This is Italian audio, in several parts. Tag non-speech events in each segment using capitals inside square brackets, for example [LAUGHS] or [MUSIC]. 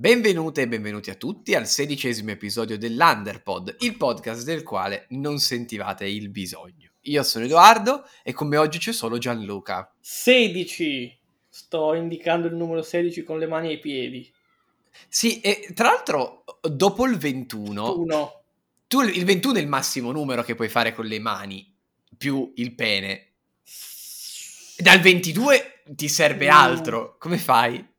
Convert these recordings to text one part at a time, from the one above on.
Benvenute e benvenuti a tutti al sedicesimo episodio dell'Underpod, il podcast del quale non sentivate il bisogno. Io sono Edoardo e con me oggi c'è solo Gianluca. 16! Sto indicando il numero 16 con le mani ai piedi. Sì, e tra l'altro dopo il 21... Uno. Tu il 21 è il massimo numero che puoi fare con le mani, più il pene. Dal 22 ti serve altro. Come fai?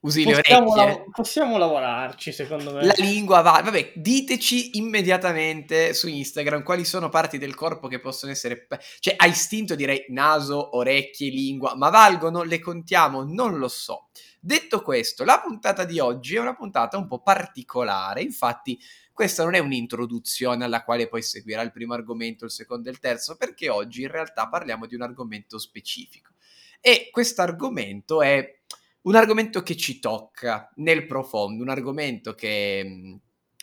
Usi le Possiamo, orecchie? lav- possiamo lavorarci, secondo me. La lingua va. Vabbè, diteci immediatamente su Instagram quali sono parti del corpo che possono essere. Cioè, a istinto direi naso, orecchie, lingua, ma valgono? Le contiamo? Non lo so. Detto questo, la puntata di oggi è una puntata un po' particolare. Infatti, questa non è un'introduzione alla quale poi seguirà il primo argomento, il secondo e il terzo, perché oggi in realtà parliamo di un argomento specifico. E questo argomento è un argomento che ci tocca nel profondo, un argomento che mh,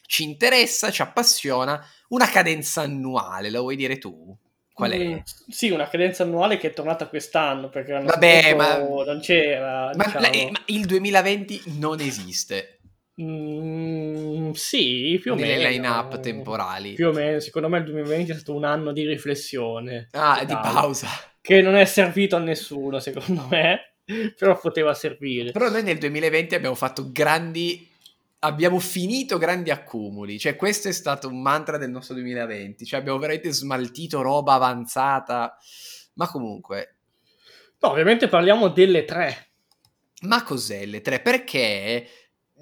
ci interessa, ci appassiona, una cadenza annuale, lo vuoi dire tu? Qual è? Mm, sì, una cadenza annuale che è tornata quest'anno, perché l'anno Vabbè, ma- non c'era, Ma, diciamo. la- eh, ma il 2020 non esiste Mm, sì, più o nelle meno. line-up temporali. Più o meno, secondo me il 2020 è stato un anno di riflessione. Ah, di totale, pausa. Che non è servito a nessuno, secondo me, [LAUGHS] però poteva servire. Però noi nel 2020 abbiamo fatto grandi... Abbiamo finito grandi accumuli, cioè questo è stato un mantra del nostro 2020, cioè abbiamo veramente smaltito roba avanzata, ma comunque No, ovviamente parliamo delle tre. Ma cos'è le tre? Perché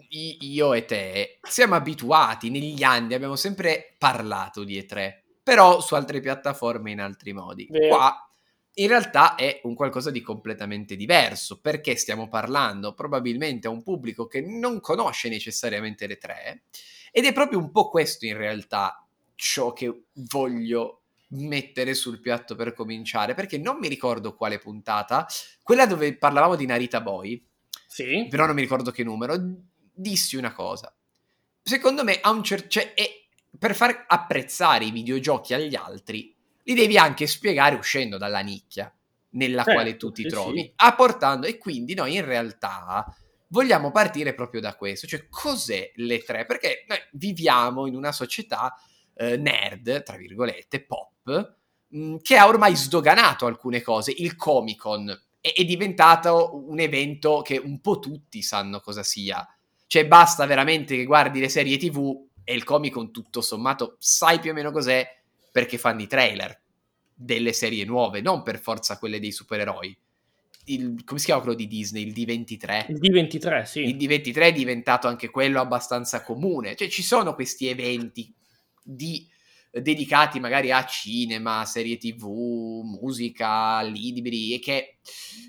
io e te siamo abituati negli anni, abbiamo sempre parlato di E3, però su altre piattaforme in altri modi. Vero. Qua in realtà è un qualcosa di completamente diverso, perché stiamo parlando probabilmente a un pubblico che non conosce necessariamente le tre, ed è proprio un po' questo in realtà ciò che voglio mettere sul piatto per cominciare, perché non mi ricordo quale puntata, quella dove parlavamo di Narita Boy, Sì. però non mi ricordo che numero, dissi una cosa. Secondo me, a un certo... Cioè, è- per far apprezzare i videogiochi agli altri, li devi anche spiegare uscendo dalla nicchia nella Certo, quale tu ti sì, trovi, sì. apportando... E quindi noi in realtà vogliamo partire proprio da questo, cioè cos'è le tre? Perché noi viviamo in una società eh, nerd, tra virgolette, pop, mh, che ha ormai sdoganato alcune cose. Il Comic Con è, è diventato un evento che un po' tutti sanno cosa sia. Cioè, basta veramente che guardi le serie TV e il Comic Con, tutto sommato, sai più o meno cos'è perché fanno i trailer delle serie nuove, non per forza quelle dei supereroi. Il, come si chiama quello di Disney? Il D23? Il D23, sì. Il D23 è diventato anche quello abbastanza comune. Cioè, ci sono questi eventi di- dedicati magari a cinema, serie tv, musica, libri e che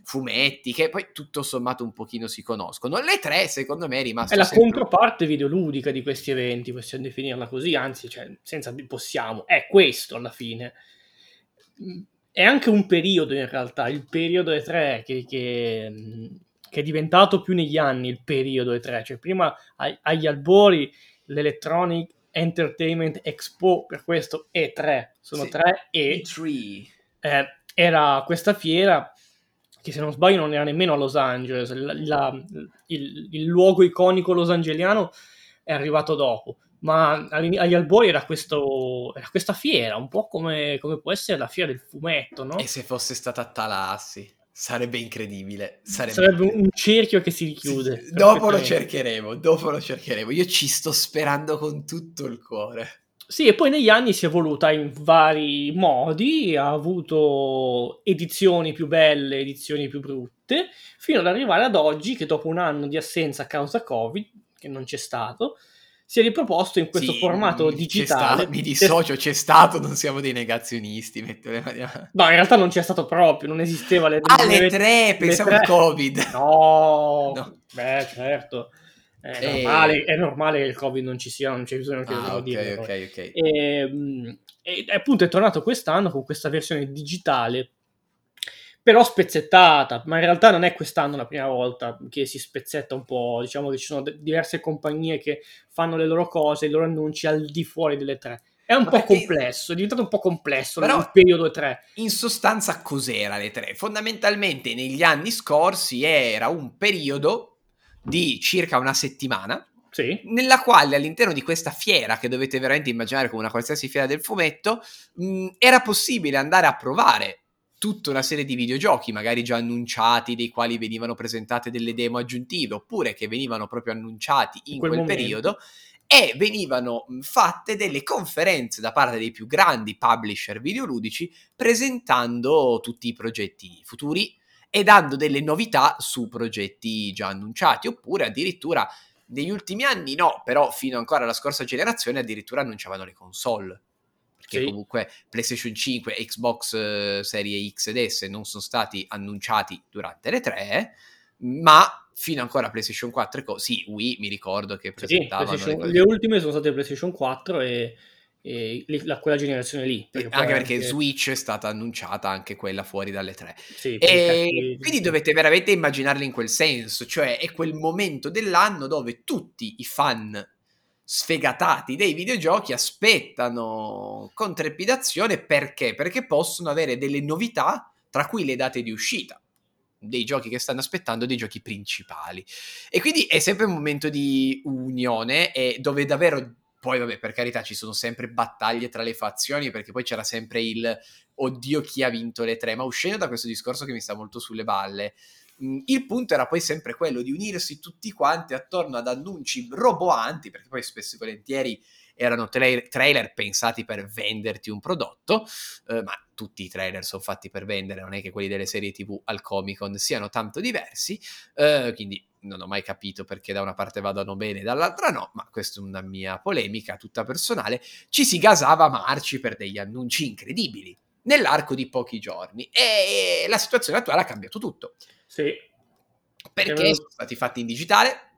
fumetti, che poi tutto sommato un pochino si conoscono. Le tre, secondo me, è rimasto È la sempre- controparte videoludica di questi eventi, possiamo definirla così, anzi, cioè, senza possiamo, è questo alla fine. È anche un periodo in realtà, il periodo E3 che, che, che è diventato più negli anni il periodo E3, cioè prima agli albori l'Electronic Entertainment Expo, per questo E3, sono Sì. tre E, E3. eh, era questa fiera che se non sbaglio non era nemmeno a Los Angeles, la- la- il, il luogo iconico losangeliano è arrivato dopo, ma agli albori era, questo, era questa fiera, un po' come, come può essere la fiera del fumetto, no? E se fosse stata a Talassi? Sarebbe incredibile. Sarebbe, Sarebbe un cerchio che si richiude. Sì, Dopo lo cercheremo, dopo lo cercheremo. Io ci sto sperando con tutto il cuore. Sì, e poi negli anni si è evoluta in vari modi, ha avuto edizioni più belle, edizioni più brutte, fino ad arrivare ad oggi che dopo un anno di assenza a causa Covid, che non c'è stato, si è riproposto in questo Sì, formato digitale. stato- mi dissocio, c'è stato, non siamo dei negazionisti. metto le mani. No, in realtà non c'è stato proprio, non esisteva le... Ah, le le- tre, pensavo al Covid. [LAUGHS] No, No. beh, certo. È, Eh. normale, è normale che il Covid non ci sia, non c'è bisogno che Ah, lo ok, dire. ok, ok. E, mh, e appunto è tornato quest'anno con questa versione digitale però spezzettata ma in realtà non è quest'anno la prima volta che si spezzetta un po' diciamo che ci sono de- diverse compagnie che fanno le loro cose i loro annunci al di fuori delle tre è un Ma po' perché- complesso è diventato un po' complesso Però- il periodo 3 In sostanza, cos'era le tre? Fondamentalmente negli anni scorsi era un periodo di circa una settimana, sì. nella quale all'interno di questa fiera, che dovete veramente immaginare come una qualsiasi fiera del fumetto, mh, era possibile andare a provare tutta una serie di videogiochi, magari già annunciati, dei quali venivano presentate delle demo aggiuntive, oppure che venivano proprio annunciati in, in quel, quel periodo, e venivano fatte delle conferenze da parte dei più grandi publisher videoludici presentando tutti i progetti futuri e dando delle novità su progetti già annunciati, oppure addirittura negli ultimi anni no, però fino ancora alla scorsa generazione addirittura annunciavano le console. Perché sì. comunque PlayStation 5 e Xbox eh, Serie X ed S non sono stati annunciati durante le tre, ma fino ancora a PlayStation 4 e co- sì, Wii mi ricordo che presentavano sì, le, le ultime sono state PlayStation 4 e e la, quella generazione lì. Perché anche perché anche... Switch è stata annunciata anche quella fuori dalle tre. Sì, e quindi dovete veramente immaginarli in quel senso, cioè è quel momento dell'anno dove tutti i fan sfegatati dei videogiochi aspettano con trepidazione perché? Perché possono avere delle novità, tra cui le date di uscita dei giochi che stanno aspettando, dei giochi principali. E quindi è sempre un momento di unione e dove davvero poi, vabbè, per carità, ci sono sempre battaglie tra le fazioni, perché poi c'era sempre il oddio chi ha vinto le tre. Ma uscendo da questo discorso che mi sta molto sulle balle, il punto era poi sempre quello di unirsi tutti quanti attorno ad annunci roboanti, perché poi spesso e volentieri erano tra- trailer pensati per venderti un prodotto, eh, ma tutti i trailer sono fatti per vendere, non è che quelli delle serie TV al Comic Con siano tanto diversi, eh, quindi non ho mai capito perché da una parte vadano bene e dall'altra no, ma questa è una mia polemica tutta personale, ci si gasava a marci per degli annunci incredibili nell'arco di pochi giorni e la situazione attuale ha cambiato tutto. Sì. Perché sono stati fatti in digitale,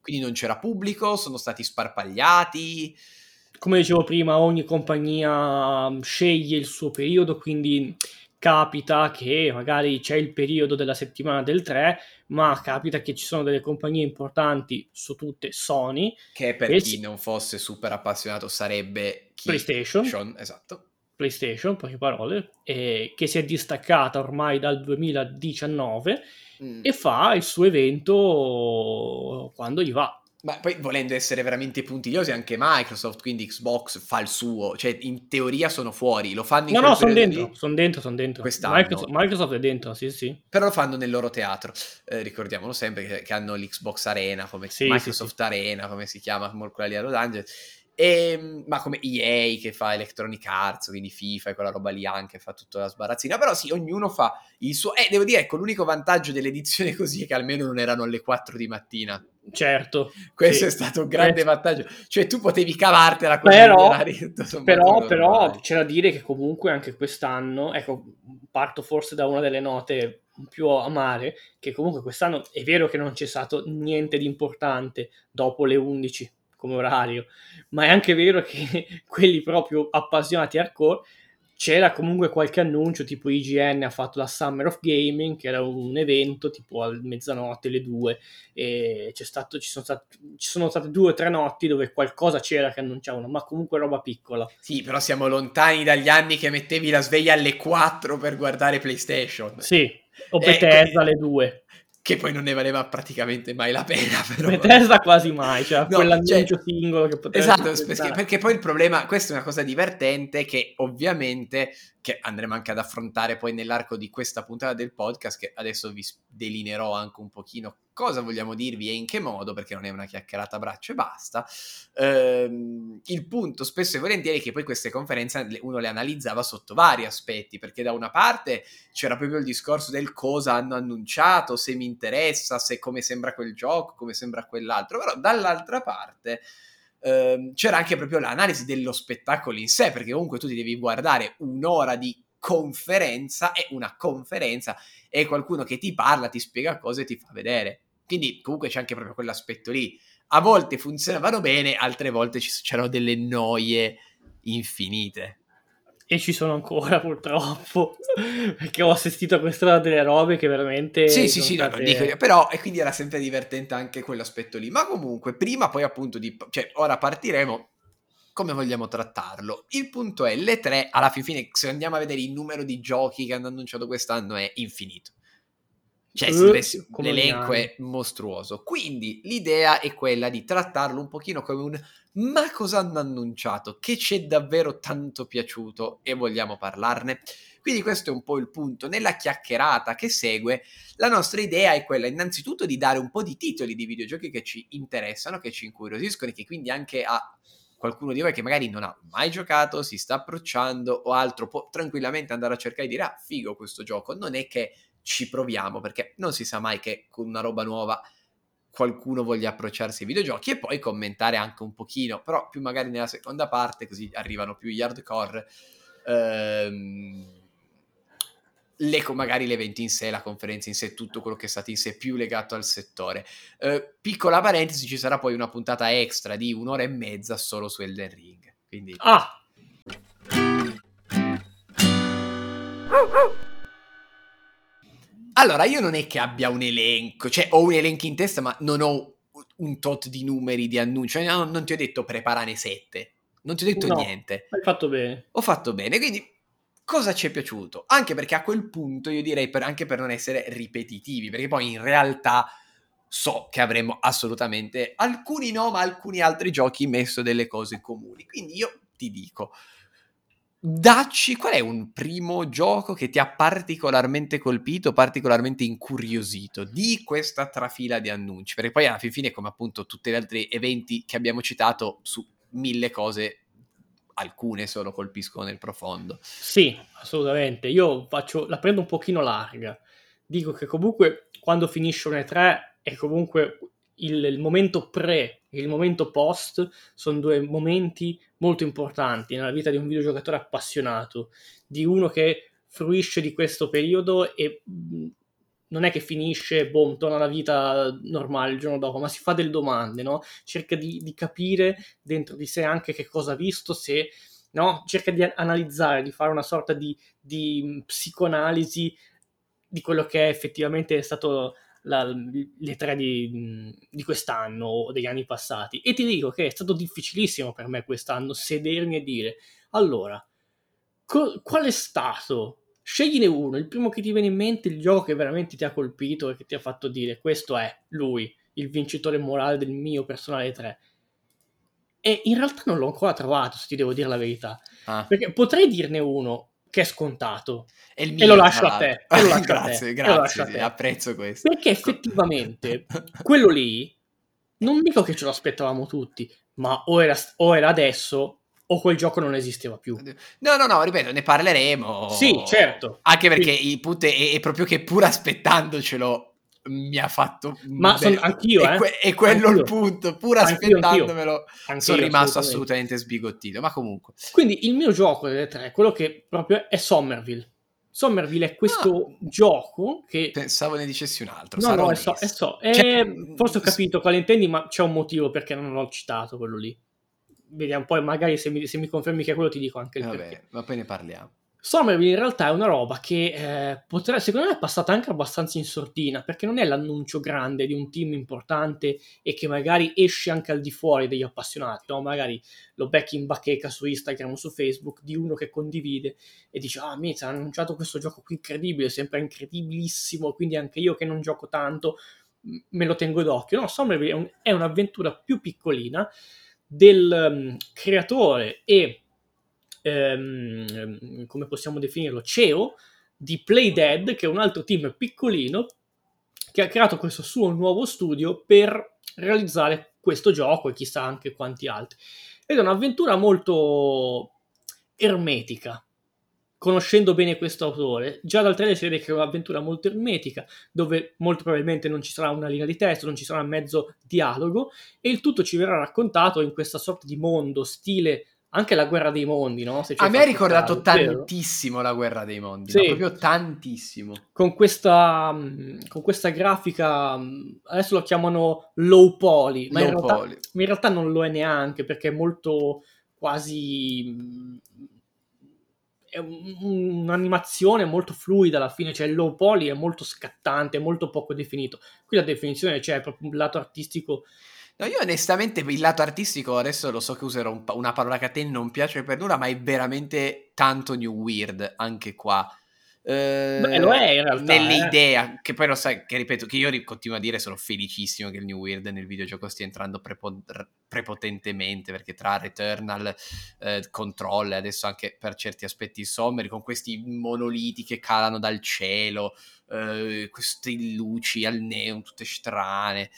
quindi non c'era pubblico, sono stati sparpagliati. Come dicevo prima, ogni compagnia sceglie il suo periodo, quindi capita che magari c'è il periodo della settimana del 3, ma capita che ci sono delle compagnie importanti su tutte Sony. Che per chi si... non fosse super appassionato sarebbe chi... PlayStation. Sean, esatto. PlayStation, poche parole, eh, che si è distaccata ormai dal 2019 mm. e fa il suo evento quando gli va. Ma poi volendo essere veramente puntigliosi anche Microsoft, quindi Xbox fa il suo, cioè in teoria sono fuori, lo fanno in No, no, sono dentro, sono dentro, sono dentro. Microsoft, Microsoft, è dentro, sì, sì. Però lo fanno nel loro teatro. Eh, ricordiamolo sempre che, che, hanno l'Xbox Arena, come sì, Microsoft sì, sì. Arena, come si chiama, come quella lì a Los Angeles. E, ehm, ma come EA che fa Electronic Arts, quindi FIFA e quella roba lì anche fa tutta la sbarazzina. Però sì, ognuno fa il suo. E eh, devo dire, ecco, l'unico vantaggio dell'edizione [LAUGHS] così è che almeno non erano alle 4 di mattina. Certo. Questo sì. è stato un grande eh. vantaggio. Cioè, tu potevi cavartela con però, però, però c'è da dire che comunque anche quest'anno, ecco, parto forse da una delle note più amare, che comunque quest'anno è vero che non c'è stato niente di importante dopo le 11 come orario, ma è anche vero che [LAUGHS] quelli proprio appassionati hardcore c'era comunque qualche annuncio, tipo IGN ha fatto la Summer of Gaming, che era un evento tipo a mezzanotte, alle due, e c'è stato, ci, sono state, ci sono state due o tre notti dove qualcosa c'era che annunciavano, ma comunque roba piccola. Sì, però siamo lontani dagli anni che mettevi la sveglia alle 4 per guardare PlayStation. Sì, o Bethesda eh, alle 2 che poi non ne valeva praticamente mai la pena. Però. Bethesda quasi mai, cioè no, quell'annuncio cioè, singolo che poteva Esatto, perché, perché, poi il problema, questa è una cosa divertente che ovviamente che andremo anche ad affrontare poi nell'arco di questa puntata del podcast, che adesso vi delineerò anche un pochino cosa vogliamo dirvi e in che modo, perché non è una chiacchierata a braccio e basta. Ehm, il punto spesso e volentieri è che poi queste conferenze uno le analizzava sotto vari aspetti, perché da una parte c'era proprio il discorso del cosa hanno annunciato, se mi interessa, se come sembra quel gioco, come sembra quell'altro, però dall'altra parte ehm, c'era anche proprio l'analisi dello spettacolo in sé, perché comunque tu ti devi guardare un'ora di conferenza e una conferenza è qualcuno che ti parla, ti spiega cose e ti fa vedere. Quindi comunque c'è anche proprio quell'aspetto lì. A volte funzionavano bene, altre volte c'erano delle noie infinite. E ci sono ancora [LAUGHS] purtroppo perché ho assistito a questa delle robe che veramente sì sì sì state... no, dico, però e quindi era sempre divertente anche quell'aspetto lì. Ma comunque prima poi appunto di cioè ora partiremo come vogliamo trattarlo? Il punto è le tre alla fine se andiamo a vedere il numero di giochi che hanno annunciato quest'anno è infinito Cioè, uh, l'elenco è mostruoso. Quindi l'idea è quella di trattarlo un pochino come un ma cosa hanno annunciato? Che ci è davvero tanto piaciuto e vogliamo parlarne? Quindi questo è un po' il punto. Nella chiacchierata che segue, la nostra idea è quella innanzitutto di dare un po' di titoli di videogiochi che ci interessano, che ci incuriosiscono e che quindi anche a qualcuno di voi che magari non ha mai giocato, si sta approcciando o altro, può tranquillamente andare a cercare e dire ah figo questo gioco, non è che ci proviamo perché non si sa mai che con una roba nuova qualcuno voglia approcciarsi ai videogiochi e poi commentare anche un pochino, però più magari nella seconda parte così arrivano più gli hardcore. Ehm, le, magari l'evento in sé, la conferenza in sé, tutto quello che è stato in sé più legato al settore. Eh, piccola parentesi, ci sarà poi una puntata extra di un'ora e mezza solo su Elden Ring. Quindi... Ah! Allora, io non è che abbia un elenco, cioè ho un elenco in testa, ma non ho un tot di numeri di annunci. No, non ti ho detto preparane sette. Non ti ho detto no, niente. Hai fatto bene. Ho fatto bene, quindi cosa ci è piaciuto? Anche perché a quel punto io direi per, anche per non essere ripetitivi, perché poi in realtà so che avremo assolutamente alcuni no, ma alcuni altri giochi messo delle cose comuni. Quindi io ti dico, dacci qual è un primo gioco che ti ha particolarmente colpito, particolarmente incuriosito di questa trafila di annunci, perché poi alla fine, come appunto tutti gli altri eventi che abbiamo citato, su mille cose alcune solo colpiscono nel profondo. Sì, assolutamente. Io faccio, la prendo un pochino larga. Dico che comunque quando finisce un E3 è comunque il, il momento pre e il momento post sono due momenti molto importanti nella vita di un videogiocatore appassionato, di uno che fruisce di questo periodo e non è che finisce, boom, torna alla vita normale il giorno dopo, ma si fa delle domande, no? Cerca di, di capire dentro di sé anche che cosa ha visto, se, no? Cerca di analizzare, di fare una sorta di, di psicoanalisi di quello che è effettivamente stato la, le tre di, di, quest'anno o degli anni passati. E ti dico che è stato difficilissimo per me quest'anno sedermi e dire, allora, co- qual è stato Scegliene uno, il primo che ti viene in mente, il gioco che veramente ti ha colpito e che ti ha fatto dire questo è lui, il vincitore morale del mio personale 3. E in realtà non l'ho ancora trovato, se ti devo dire la verità. Ah. Perché potrei dirne uno che è scontato. È mio, e lo [LAUGHS] lascio a te. Lo lascio grazie, a te, grazie, sì, apprezzo questo. Perché effettivamente [LAUGHS] quello lì, non dico che ce lo aspettavamo tutti, ma o era, o era adesso o quel gioco non esisteva più. No, no, no, ripeto, ne parleremo. Sì, certo. Anche perché sì. il punto è, è, proprio che pur aspettandocelo mi ha fatto... Ma son, anch'io, è, eh. que- è quello anch'io. il punto, pur aspettandomelo anch'io. sono rimasto assolutamente. assolutamente sbigottito, ma comunque. Quindi il mio gioco delle tre, quello che proprio è Somerville. Somerville è questo ah, gioco che... Pensavo ne dicessi un altro. No, no, è so, è so. Cioè, forse ho capito quale intendi, ma c'è un motivo perché non l'ho citato quello lì vediamo poi magari se mi, se mi, confermi che è quello ti dico anche il Vabbè, perché. ma poi ne parliamo. Somerville in realtà è una roba che eh, potrebbe, secondo me è passata anche abbastanza in sordina perché non è l'annuncio grande di un team importante e che magari esce anche al di fuori degli appassionati, no? magari lo becchi in bacheca su Instagram o su Facebook di uno che condivide e dice ah mi hanno annunciato questo gioco qui incredibile, sempre incredibilissimo, quindi anche io che non gioco tanto me lo tengo d'occhio. No, Somerville è, un, è un'avventura più piccolina del um, creatore e um, come possiamo definirlo CEO di Playdead che è un altro team piccolino che ha creato questo suo nuovo studio per realizzare questo gioco e chissà anche quanti altri. Ed è un'avventura molto ermetica conoscendo bene questo autore, già dal trailer si vede che è un'avventura molto ermetica, dove molto probabilmente non ci sarà una linea di testo, non ci sarà mezzo dialogo, e il tutto ci verrà raccontato in questa sorta di mondo, stile anche la guerra dei mondi, no? A me ha ricordato caso, tantissimo vero? la guerra dei mondi, sì. proprio tantissimo. Con questa, mm, con questa, grafica, mm, adesso lo chiamano low poly, ma low in, realtà, poly. in realtà non lo è neanche perché è molto quasi mm, è un'animazione molto fluida alla fine, cioè il low poly è molto scattante, molto poco definito. Qui la definizione c'è, proprio un lato artistico. No, io onestamente il lato artistico, adesso lo so che userò un, una parola che a te non piace per nulla, ma è veramente tanto new weird anche qua. eh, Beh, lo è in realtà, nell'idea, eh. che poi lo sai, che ripeto, che io continuo a dire sono felicissimo che il New Weird nel videogioco stia entrando prepo- prepotentemente, perché tra Returnal, eh, Control e adesso anche per certi aspetti Sommer, con questi monoliti che calano dal cielo, eh, queste luci al neon tutte strane.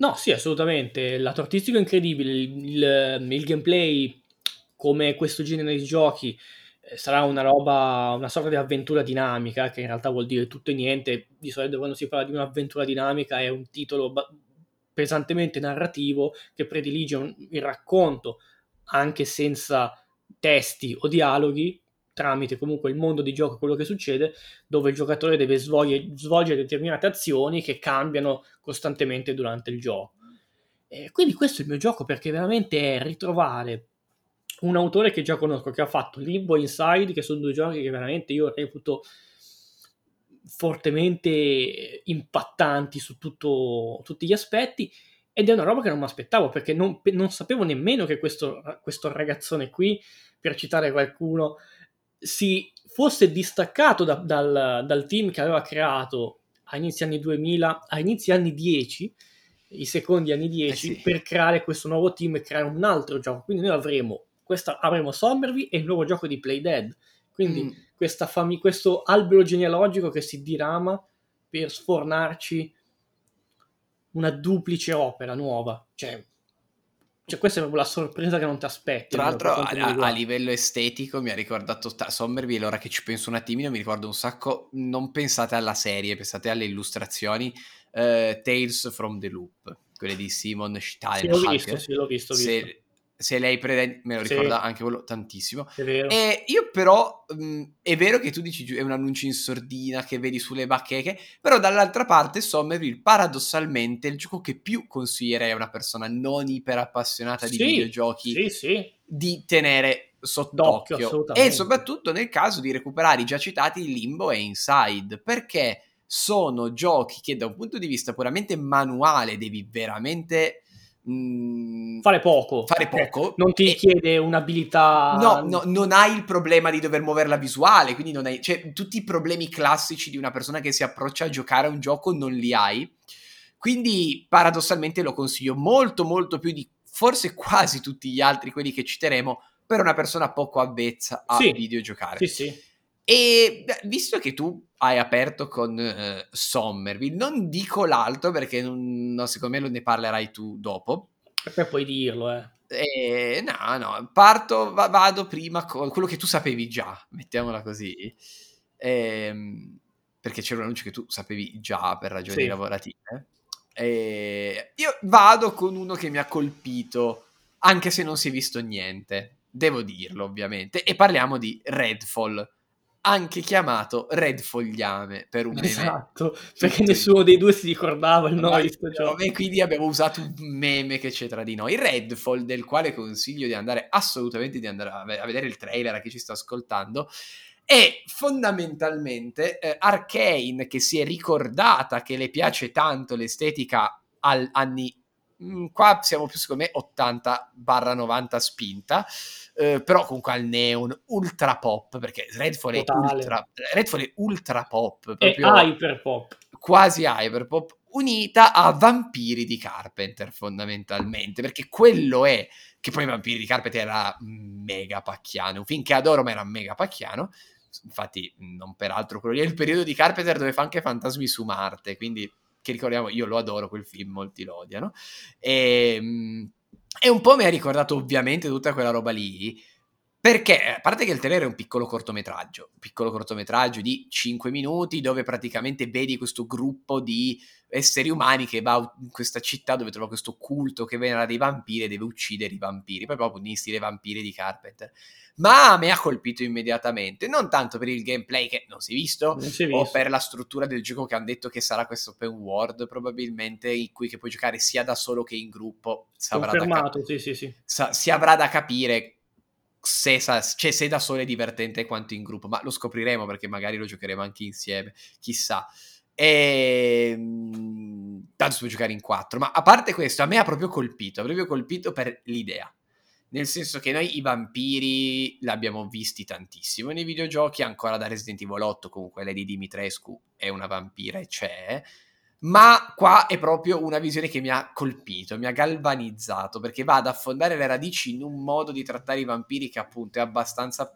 No, sì, assolutamente. Lato artistico è incredibile, il, il, il gameplay, come questo genere di giochi, eh, sarà una roba, una sorta di avventura dinamica, che in realtà vuol dire tutto e niente. Di solito quando si parla di un'avventura dinamica è un titolo ba- pesantemente narrativo che predilige un, il racconto anche senza testi o dialoghi tramite comunque il mondo di gioco, quello che succede, dove il giocatore deve svolgere, svolgere determinate azioni che cambiano costantemente durante il gioco. E quindi questo è il mio gioco perché veramente è ritrovare un autore che già conosco, che ha fatto Limbo Inside, che sono due giochi che veramente io reputo fortemente impattanti su tutto, tutti gli aspetti ed è una roba che non mi aspettavo perché non, non, sapevo nemmeno che questo, questo ragazzone qui, per citare qualcuno, si fosse distaccato da, dal, dal, team che aveva creato a inizi anni 2000, a inizi anni 10, i secondi anni 10, eh sì. per creare questo nuovo team e creare un altro gioco. Quindi noi avremo, questa, avremo Somerville e il nuovo gioco di Play Dead. Quindi mm. fami- questo albero genealogico che si dirama per sfornarci una duplice opera nuova. Cioè, cioè, questa è proprio la sorpresa che non ti aspetti. Tra l'altro, a, a, livello estetico mi ha ricordato Sommerville. Ora che ci penso un attimino, mi ricordo un sacco. Non pensate alla serie, pensate alle illustrazioni. Uh, Tales from the Loop, quelle di Simon Steinhack. Sì, l'ho visto, sì, l'ho visto. Se, visto se lei prende, me lo ricorda sì. anche quello tantissimo. È vero. E io però, mh, è vero che tu dici è un annuncio in sordina che vedi sulle bacheche, però dall'altra parte Somerville paradossalmente è il gioco che più consiglierei a una persona non iper appassionata di sì, videogiochi sì. di tenere sott'occhio. E soprattutto nel caso di recuperare i già citati Limbo e Inside, perché sono giochi che da un punto di vista puramente manuale devi veramente Mm, fare poco. Fare poco. non ti e... chiede un'abilità. No, no, non hai il problema di dover muovere la visuale, quindi non hai. Cioè, tutti i problemi classici di una persona che si approccia a giocare a un gioco non li hai. Quindi, paradossalmente, lo consiglio molto, molto più di forse quasi tutti gli altri, quelli che citeremo, per una persona poco avvezza a sì. videogiocare. Sì, sì. E visto che tu hai aperto con uh, Sommerville, non dico l'altro perché non, no, secondo me ne parlerai tu dopo. Perché puoi dirlo, eh. eh no, no, parto, va, vado prima con quello che tu sapevi già, mettiamola così. Ehm, perché c'era un annuncio che tu sapevi già per ragioni sì. lavorative. E io vado con uno che mi ha colpito, anche se non si è visto niente, devo dirlo ovviamente, e parliamo di Redfall anche chiamato Red Fogliame per un meme. Esatto, perché nessuno dei due si ricordava il noise. Cioè. E quindi abbiamo usato un meme che c'è tra di noi. Redfall, del quale consiglio di andare assolutamente di andare a vedere il trailer a chi ci sta ascoltando, è fondamentalmente eh, Arkane che si è ricordata che le piace tanto l'estetica al, anni Mm, qua siamo più secondo me 80 90 spinta eh, però comunque al neon ultra pop perché Redfall è ultra, Redfall è ultra pop è hyper pop. quasi hyper pop unita a Vampiri di Carpenter fondamentalmente perché quello è che poi Vampiri di Carpenter era mega pacchiano un film che adoro ma era mega pacchiano infatti non peraltro quello lì è il periodo di Carpenter dove fa anche Fantasmi su Marte quindi che ricordiamo, io lo adoro quel film, molti lo odiano, e, ehm, e un po' mi ha ricordato ovviamente tutta quella roba lì, perché a parte che il trailer è un piccolo cortometraggio, un piccolo cortometraggio di 5 minuti dove praticamente vedi questo gruppo di esseri umani che va in questa città dove trova questo culto che venera dei vampiri e deve uccidere i vampiri, poi proprio in stile vampiri di Carpenter ma mi ha colpito immediatamente, non tanto per il gameplay che non si è visto, si è visto. o per la struttura del gioco che hanno detto che sarà questo open world probabilmente, in cui che puoi giocare sia da solo che in gruppo. Confermato, cap- sì, sì, sì. Sa- si avrà da capire se, cioè, se da solo è divertente quanto in gruppo, ma lo scopriremo perché magari lo giocheremo anche insieme, chissà. E ehm, tanto si può giocare in quattro, ma a parte questo, a me ha proprio colpito, ha proprio colpito per l'idea nel senso che noi i vampiri l'abbiamo visti tantissimo nei videogiochi, ancora da Resident Evil 8 comunque Lady Dimitrescu è una vampira e c'è, ma qua è proprio una visione che mi ha colpito, mi ha galvanizzato, perché va ad affondare le radici in un modo di trattare i vampiri che appunto è abbastanza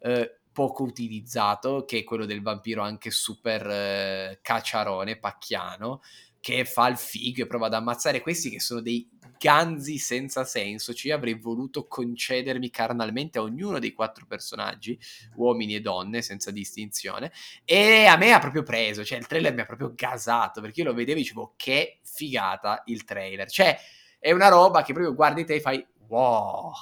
eh, poco utilizzato, che è quello del vampiro anche super eh, cacciarone, pacchiano, che fa il figo e prova ad ammazzare questi che sono dei ganzi senza senso. Ci avrei voluto concedermi carnalmente a ognuno dei quattro personaggi, uomini e donne, senza distinzione. E a me ha proprio preso, cioè il trailer mi ha proprio gasato, perché io lo vedevo e dicevo che figata il trailer. Cioè è una roba che proprio guardi te e fai wow.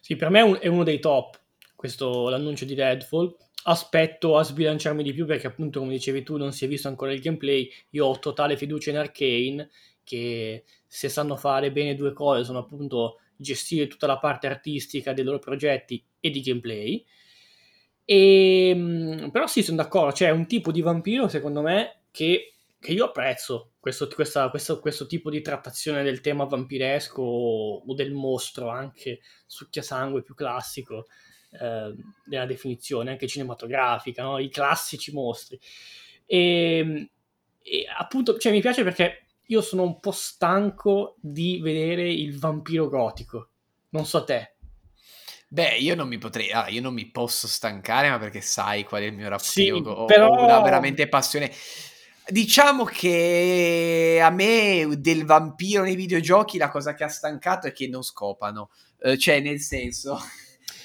Sì, per me è uno dei top, questo l'annuncio di Deadfall aspetto a sbilanciarmi di più perché appunto come dicevi tu non si è visto ancora il gameplay io ho totale fiducia in Arkane che se sanno fare bene due cose sono appunto gestire tutta la parte artistica dei loro progetti e di gameplay e, ehm, però sì sono d'accordo c'è un tipo di vampiro secondo me che, che io apprezzo questo, questa, questo, questo, tipo di trattazione del tema vampiresco o, del mostro anche succhiasangue più classico eh, nella definizione anche cinematografica, no? i classici mostri. E, ehm, e appunto, cioè, mi piace perché io sono un po' stanco di vedere il vampiro gotico. Non so te. Beh, io non mi potrei, ah, io non mi posso stancare, ma perché sai qual è il mio rapporto. Sì, ho, però... ho una veramente passione. Diciamo che a me del vampiro nei videogiochi la cosa che ha stancato è che non scopano. Uh, cioè, nel senso. [LAUGHS]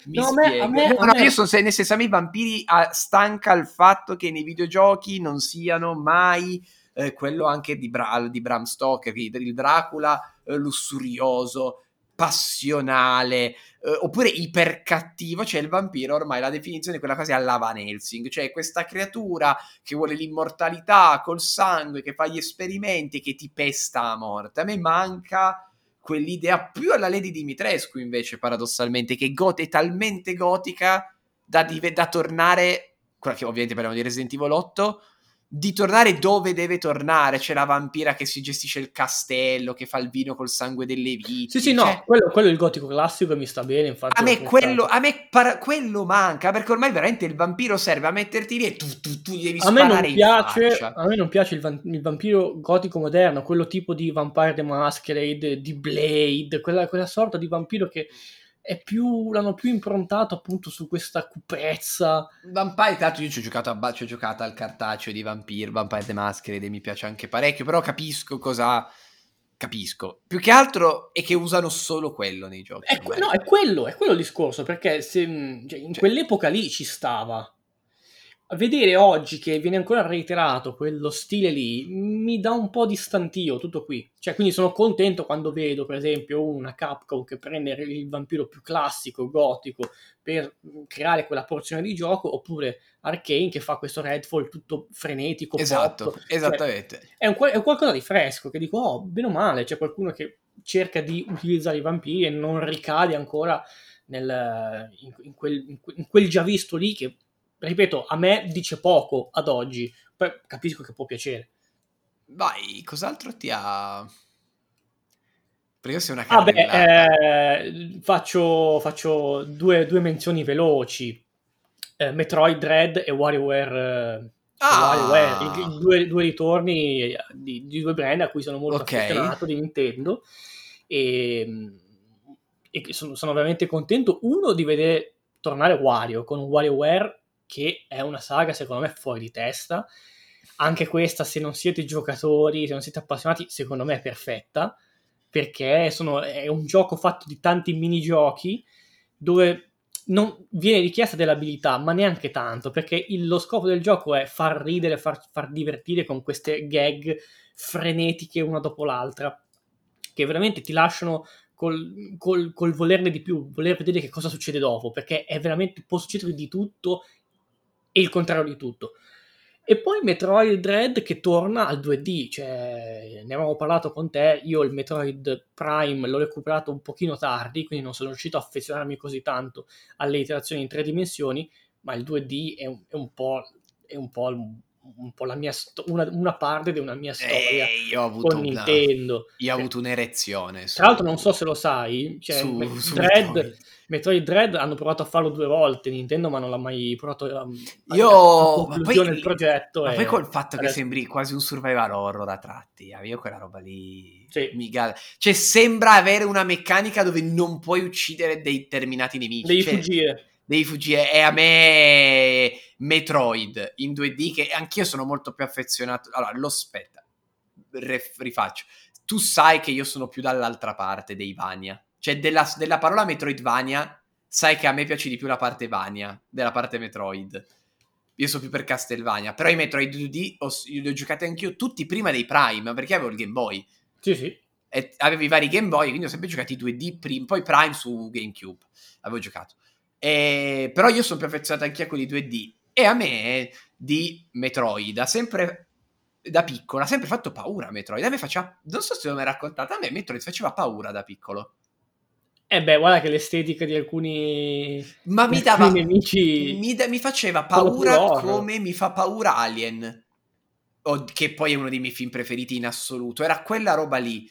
Mi no, me, a me, no, io sono nel senso a me i vampiri ah, stanca il fatto che nei videogiochi non siano mai eh, quello anche di, Bra- di Bram Stoker, il Dracula eh, lussurioso, passionale, eh, oppure ipercattivo, cioè il vampiro ormai la definizione è quella quasi alla Van Helsing, cioè questa creatura che vuole l'immortalità col sangue, che fa gli esperimenti, che ti pesta a morte. A me manca quell'idea più alla Lady Dimitrescu invece paradossalmente che Goth è talmente gotica da, div- da tornare quella che ovviamente parliamo di Resident Evil 8 di tornare dove deve tornare. C'è la vampira che si gestisce il castello, che fa il vino col sangue delle viti. Sì, sì, no, cioè quello, quello, è il gotico classico e mi sta bene. Infatti, a me, quello, a me para- quello, manca perché ormai veramente il vampiro serve a metterti lì e tu, tu, tu devi a me non piace, A me non piace il, van- il, vampiro gotico moderno, quello tipo di Vampire the Masquerade, di Blade, quella, quella sorta di vampiro che più, l'hanno più improntato appunto su questa cupezza. Vampire, tra l'altro io ci ho giocato, a, ci ho giocato al cartaceo di Vampire, Vampire the Masquerade, mi piace anche parecchio, però capisco cosa... Capisco. Più che altro è che usano solo quello nei giochi. È, no, è quello, è quello il discorso, perché se, cioè, in cioè, quell'epoca lì ci stava vedere oggi che viene ancora reiterato quello stile lì mi dà un po' di stantio tutto qui. Cioè, quindi sono contento quando vedo, per esempio, una Capcom che prende il vampiro più classico, gotico, per creare quella porzione di gioco, oppure Arkane che fa questo Redfall tutto frenetico. Esatto, pop. esattamente. Cioè, è, un, è qualcosa di fresco che dico, oh, bene o male, c'è qualcuno che cerca di utilizzare i vampiri e non ricade ancora nel, in, in, quel, in, quel, già visto lì che ripeto, a me dice poco ad oggi, poi capisco che può piacere. Vai, cos'altro ti ha... Perché sei una ah, beh, eh, faccio, faccio due, due, menzioni veloci. Eh, Metroid Dread e WarioWare... Eh, ah. WarioWare due, due, ritorni di, di, due brand a cui sono molto okay. affezionato di Nintendo e, e sono, sono veramente contento uno di vedere tornare Wario con un WarioWare che è una saga secondo me fuori di testa. Anche questa, se non siete giocatori, se non siete appassionati, secondo me è perfetta, perché sono, è un gioco fatto di tanti minigiochi dove non viene richiesta dell'abilità, ma neanche tanto, perché il, lo scopo del gioco è far ridere, far, far divertire con queste gag frenetiche una dopo l'altra, che veramente ti lasciano col, col, col, volerne di più, voler vedere che cosa succede dopo, perché è veramente, può succedere di tutto e il contrario di tutto. E poi Metroid Dread che torna al 2D, cioè ne avevamo parlato con te, io il Metroid Prime l'ho recuperato un pochino tardi, quindi non sono riuscito a affezionarmi così tanto alle iterazioni in tre dimensioni, ma il 2D è un, è un po', è un po un po' la mia sto- una, una parte di una mia storia Eh, con una- Nintendo. Io ho Cioè, avuto un'erezione. su- Tra l'altro non so se lo sai, cioè, su Dread, Metroid. Metroid Dread hanno provato a farlo due volte Nintendo, ma non l'ha mai provato a, a- Io... a poi- il progetto. Ma e poi col fatto che adesso- sembri quasi un survival horror a tratti, eh, io quella roba lì Sì. mi ga- Cioè sembra avere una meccanica dove non puoi uccidere determinati nemici. Devi cioè, fuggire. Devi fuggire. E a me Metroid in 2D, che anch'io sono molto più affezionato... Allora, lo aspetta, rifaccio. Tu sai che io sono più dall'altra parte dei Vania. Cioè della, della parola Metroidvania, sai che a me piace di più la parte Vania, della parte Metroid. Io sono più per Castlevania, però i Metroid 2D ho, li ho giocati anch'io tutti prima dei Prime, perché avevo il Game Boy. Sì, sì. E avevo i vari Game Boy, quindi ho sempre giocato i 2D prima, poi Prime su GameCube. Avevo giocato. E- però io sono più affezionato anche a quelli 2D. E a me di Metroid ha sempre, da piccolo, ha sempre fatto paura Metroid. A me faceva, non so se l'ho mai raccontato, a me Metroid faceva paura da piccolo. E beh, guarda che l'estetica di alcuni, Ma mi dava, nemici... mi, da- mi faceva paura come mi fa paura Alien. O- che poi è uno dei miei film preferiti in assoluto. Era quella roba lì.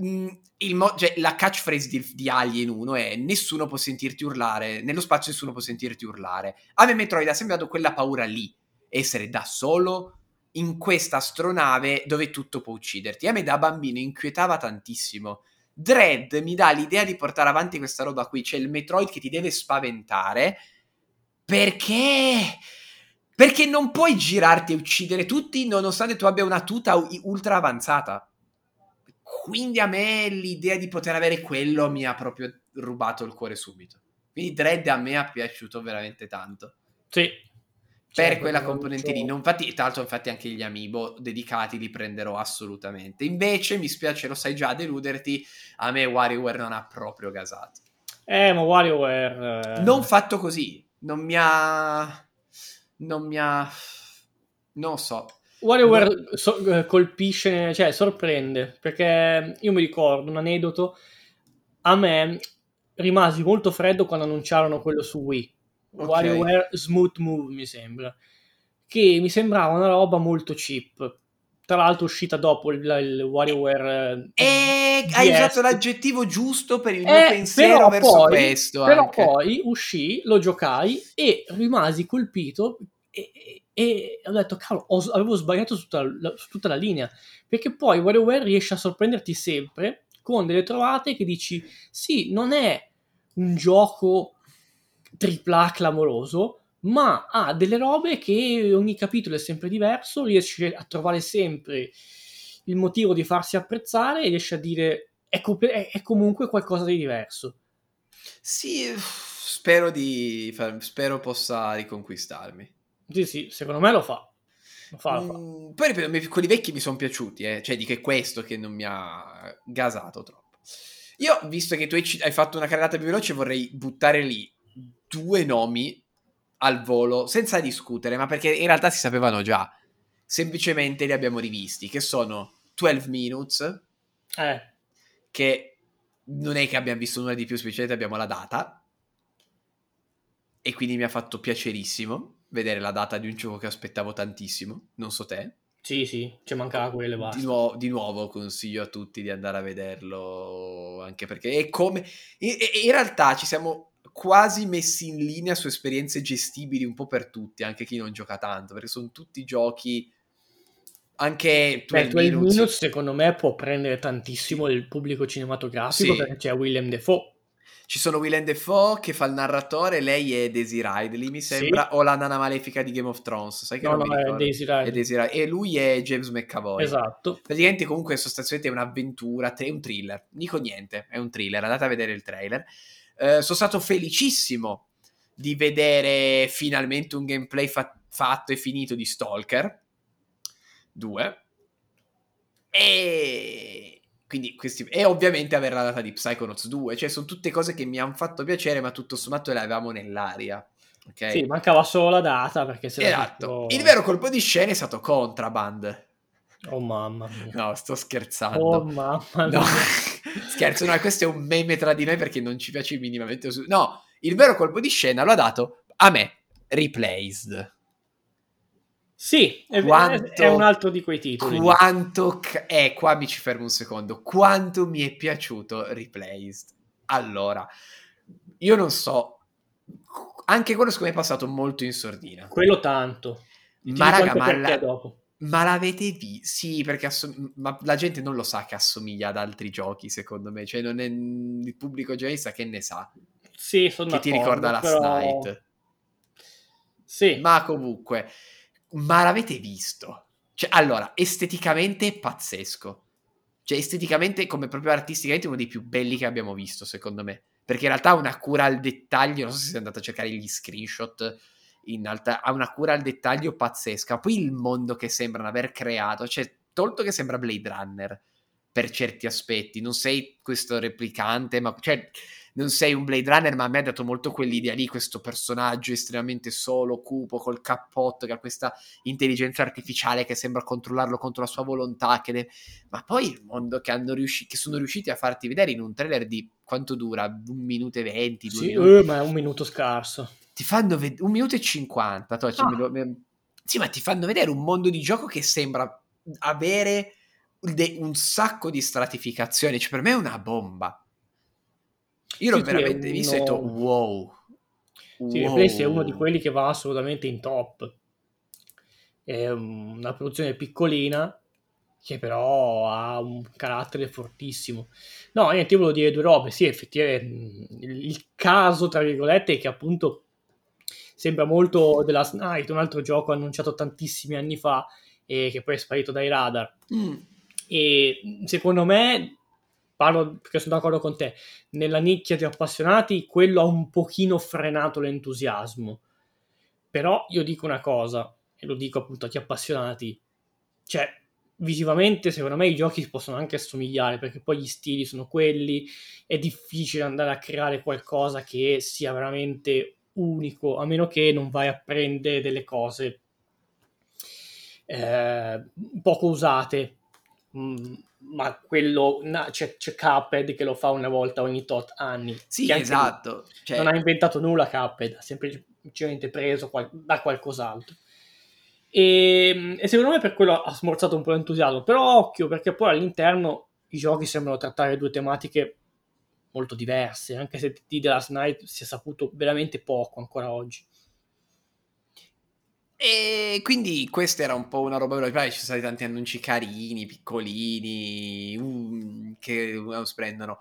Mm, il mo- cioè, la catchphrase di, di Alien 1 è nessuno può sentirti urlare, nello spazio nessuno può sentirti urlare. A me Metroid ha sempre dato quella paura lì, essere da solo in questa astronave dove tutto può ucciderti. A me da bambino inquietava tantissimo. Dread mi dà l'idea di portare avanti questa roba qui, c'è il Metroid che ti deve spaventare perché perché non puoi girarti e uccidere tutti nonostante tu abbia una tuta ultra avanzata. Quindi a me l'idea di poter avere quello mi ha proprio rubato il cuore subito. Quindi Dread a me è piaciuto veramente tanto. Sì. Per Cioè, quella proprio componente lì. Non, infatti, tra l'altro, infatti, anche gli amiibo dedicati li prenderò assolutamente. Invece, mi spiace, lo sai già, deluderti. A me WarioWare non ha proprio gasato. Eh, ma WarioWare... eh, Non fatto così. Non mi ha. Non mi ha. Non lo so. WarioWare so- eh, colpisce, cioè sorprende, perché io mi ricordo un aneddoto, a me rimasi molto freddo quando annunciarono quello su Wii, Ok. WarioWare Smooth Move mi sembra, che mi sembrava una roba molto cheap, tra l'altro uscita dopo il, il WarioWare... eh, E hai DS. usato l'aggettivo giusto per il Eh, mio pensiero però verso poi- questo. Però anche. poi uscì, lo giocai e rimasi colpito e, e- e ho detto, cavolo, ho- avevo sbagliato su tutta, la, su tutta la linea. Perché poi WarioWare riesce a sorprenderti sempre con delle trovate che dici, sì, non è un gioco tripla clamoroso, ma ha delle robe che ogni capitolo è sempre diverso, riesce a trovare sempre il motivo di farsi apprezzare e riesce a dire è, co- è- comunque qualcosa di diverso. Sì, spero di. Spero possa riconquistarmi. Sì, sì, secondo me lo fa. Lo fa, lo fa. Mm, poi ripeto, quelli vecchi mi sono piaciuti, eh. cioè di che è questo che non mi ha gasato troppo. Io, visto che tu hai, hai fatto una carrellata più veloce, vorrei buttare lì due nomi al volo, senza discutere, ma perché in realtà si sapevano già. Semplicemente li abbiamo rivisti, che sono 12 Minutes, Eh, che non è che abbiamo visto nulla di più, semplicemente abbiamo la data. E quindi mi ha fatto piacerissimo vedere la data di un gioco che aspettavo tantissimo, non so te. sì, sì, ci mancava quello e basta. Di, nuovo, di nuovo consiglio a tutti di andare a vederlo, anche perché è come... In, in realtà ci siamo quasi messi in linea su esperienze gestibili un po' per tutti, anche chi non gioca tanto, perché sono tutti giochi... Anche 12 Beh, 12 Minutes, Minutes secondo me può prendere tantissimo il pubblico cinematografico Sì. perché c'è Willem Dafoe. Ci sono Willem Dafoe che fa il narratore, lei è Daisy Ridley, mi Sì. sembra, o la nana malefica di Game of Thrones, sai che No, non no, è. Daisy È. Daisy Ridley. E lui è James McAvoy. Esatto. Praticamente comunque sostanzialmente è un'avventura, è un thriller, dico niente, è un thriller, andate a vedere il trailer. Eh, sono stato felicissimo di vedere finalmente un gameplay fa- fatto e finito di Stalker 2. E quindi questi e ovviamente avere la data di Psychonauts 2, cioè sono tutte cose che mi hanno fatto piacere, ma tutto sommato le avevamo nell'aria. Ok? Sì, mancava solo la data perché se esatto. tutto- Il vero colpo di scena è stato Contraband. Oh mamma mia. No, sto scherzando. Oh mamma mia. No, [LAUGHS] scherzo, no, questo è un meme tra di noi perché non ci piace minimamente. su- No, il vero colpo di scena lo ha dato a me, Replaced. Sì, è, quanto, è un altro di quei titoli. Quanto... Eh, qua mi ci fermo un secondo. Quanto mi è piaciuto Replaced. Allora, io non so... Anche quello secondo me è passato molto in sordina. Quello tanto. ma raga, ma, la... ma l'avete visto? Sì, perché assom... ma la gente non lo sa che assomiglia ad altri giochi, secondo me. Cioè, non è... il pubblico giornalista che ne sa. Sì, sono Che ti ricorda la però... Night. Sì. Ma comunque ma l'avete visto? Cioè, allora, esteticamente è pazzesco. Cioè, esteticamente, come proprio artisticamente, uno dei più belli che abbiamo visto, secondo me. Perché in realtà ha una cura al dettaglio, non so se siete andati a cercare gli screenshot, in realtà ha una cura al dettaglio pazzesca. Poi il mondo che sembrano aver creato, cioè, tolto che sembra Blade Runner, per certi aspetti, non sei questo replicante, ma... Cioè, non sei un Blade Runner, ma a me ha dato molto quell'idea lì, questo personaggio estremamente solo, cupo, col cappotto, che ha questa intelligenza artificiale che sembra controllarlo contro la sua volontà, deve... ma poi il mondo che, hanno riusci- che sono riusciti a farti vedere in un trailer di quanto dura? Un minuto e venti? Sì, minuti. Eh, ma è un minuto scarso. Ti fanno vedere un minuto e cinquanta. To, cioè, ah. lo... Sì, ma ti fanno vedere un mondo di gioco che sembra avere un sacco di stratificazioni. Cioè, per me è una bomba. Io l'ho sì, veramente uno... visto e ho detto wow. Sì, wow. È uno di quelli che va assolutamente in top. È una produzione piccolina che però ha un carattere fortissimo. No, niente, io volevo dire due robe. Sì, effettivamente il caso, tra virgolette, è che appunto sembra molto The Last Night, un altro gioco annunciato tantissimi anni fa e che poi è sparito dai radar. Mm. E secondo me parlo perché sono d'accordo con te, nella nicchia di appassionati quello ha un pochino frenato l'entusiasmo. Però io dico una cosa, e lo dico appunto a chi appassionati, cioè visivamente secondo me i giochi possono anche assomigliare perché poi gli stili sono quelli, è difficile andare a creare qualcosa che sia veramente unico, a meno che non vai a prendere delle cose eh, poco usate. Mm, ma quello c'è, c'è Cuphead che lo fa una volta ogni tot anni. Sì, esatto. Cioè... Non ha inventato nulla Cuphead, ha semplicemente preso qual- da qualcos'altro. E, e, secondo me per quello ha smorzato un po' l'entusiasmo. Però occhio, perché poi all'interno i giochi sembrano trattare due tematiche molto diverse, anche se di The Last Night si è saputo veramente poco ancora oggi. E quindi questa era un po' una roba veloce. Poi ci sono stati tanti annunci carini, piccolini, um, che uh, prendono.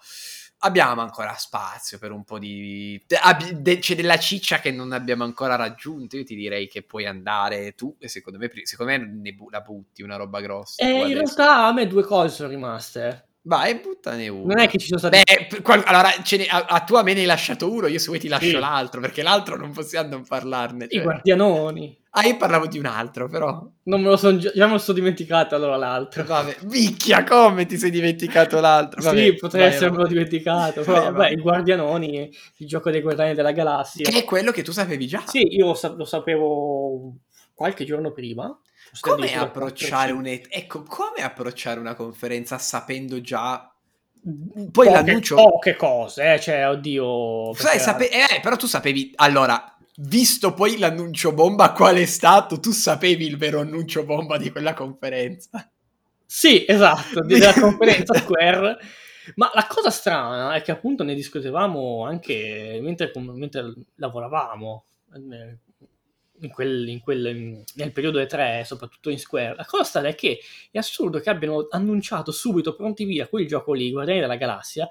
Abbiamo ancora spazio per un po' di... C'è della ciccia che non abbiamo ancora raggiunto. Io ti direi che puoi andare tu e secondo me, secondo me ne bu- la butti una roba grossa. E eh, in realtà a me due cose sono rimaste. Vai, buttane uno. Non è che ci sono stati. Beh, qual- allora, ne- a-, a, tu a me ne hai lasciato uno, io se vuoi ti lascio sì. l'altro, perché l'altro non possiamo non parlarne. Cioè. I guardianoni. Ah, io parlavo di un altro, però. Non me lo sono già, me lo sono dimenticato allora l'altro. Vabbè, vicchia, come ti sei dimenticato l'altro? Vabbè, sì, potrei essermelo dimenticato. [LAUGHS] Però, vabbè, vabbè, i Guardianoni, il gioco dei Guardiani della Galassia. Che è quello che tu sapevi già. Sì, io lo sapevo qualche giorno prima. Come approcciare, un... ecco, come approcciare una conferenza sapendo già poi poche, l'annuncio poche cose, eh? cioè, oddio. Sai, sape... eh, però tu sapevi. Allora, visto poi l'annuncio bomba qual è stato, tu sapevi il vero annuncio bomba di quella conferenza. Sì, esatto, della [LAUGHS] conferenza Square. Ma la cosa strana è che appunto ne discutevamo anche mentre, mentre lavoravamo eh, in quel, in quel, nel periodo E3, soprattutto in Square. La cosa strana è che è assurdo che abbiano annunciato subito, pronti via, quel gioco lì, Guardiani della Galassia,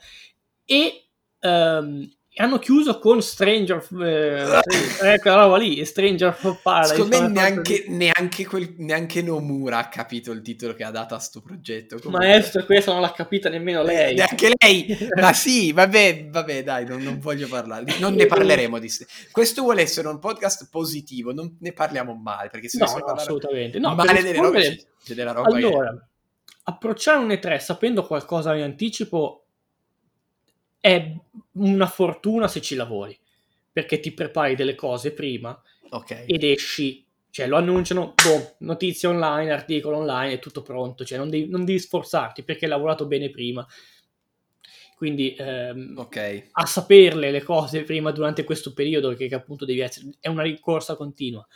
e um, hanno chiuso con Stranger eh, [LAUGHS] eh, quella roba lì Stranger Paradise secondo me neanche, neanche, quel, neanche, Nomura ha capito il titolo che ha dato a sto progetto Comunque. maestro questa non l'ha capita nemmeno lei. Neanche lei. [LAUGHS] Ma sì vabbè vabbè dai non, non voglio parlare non ne parleremo di questo vuole essere un podcast positivo non ne parliamo male perché se no, no assolutamente. No, male delle robe c'è della roba allora che... approcciare un E3 sapendo qualcosa in anticipo è una fortuna se ci lavori, perché ti prepari delle cose prima okay. ed esci, cioè lo annunciano, boh, notizie online, articolo online, è tutto pronto, cioè non devi, non devi sforzarti perché hai lavorato bene prima. Quindi ehm, okay. a saperle le cose prima durante questo periodo, che, che appunto devi essere, è una ricorsa continua.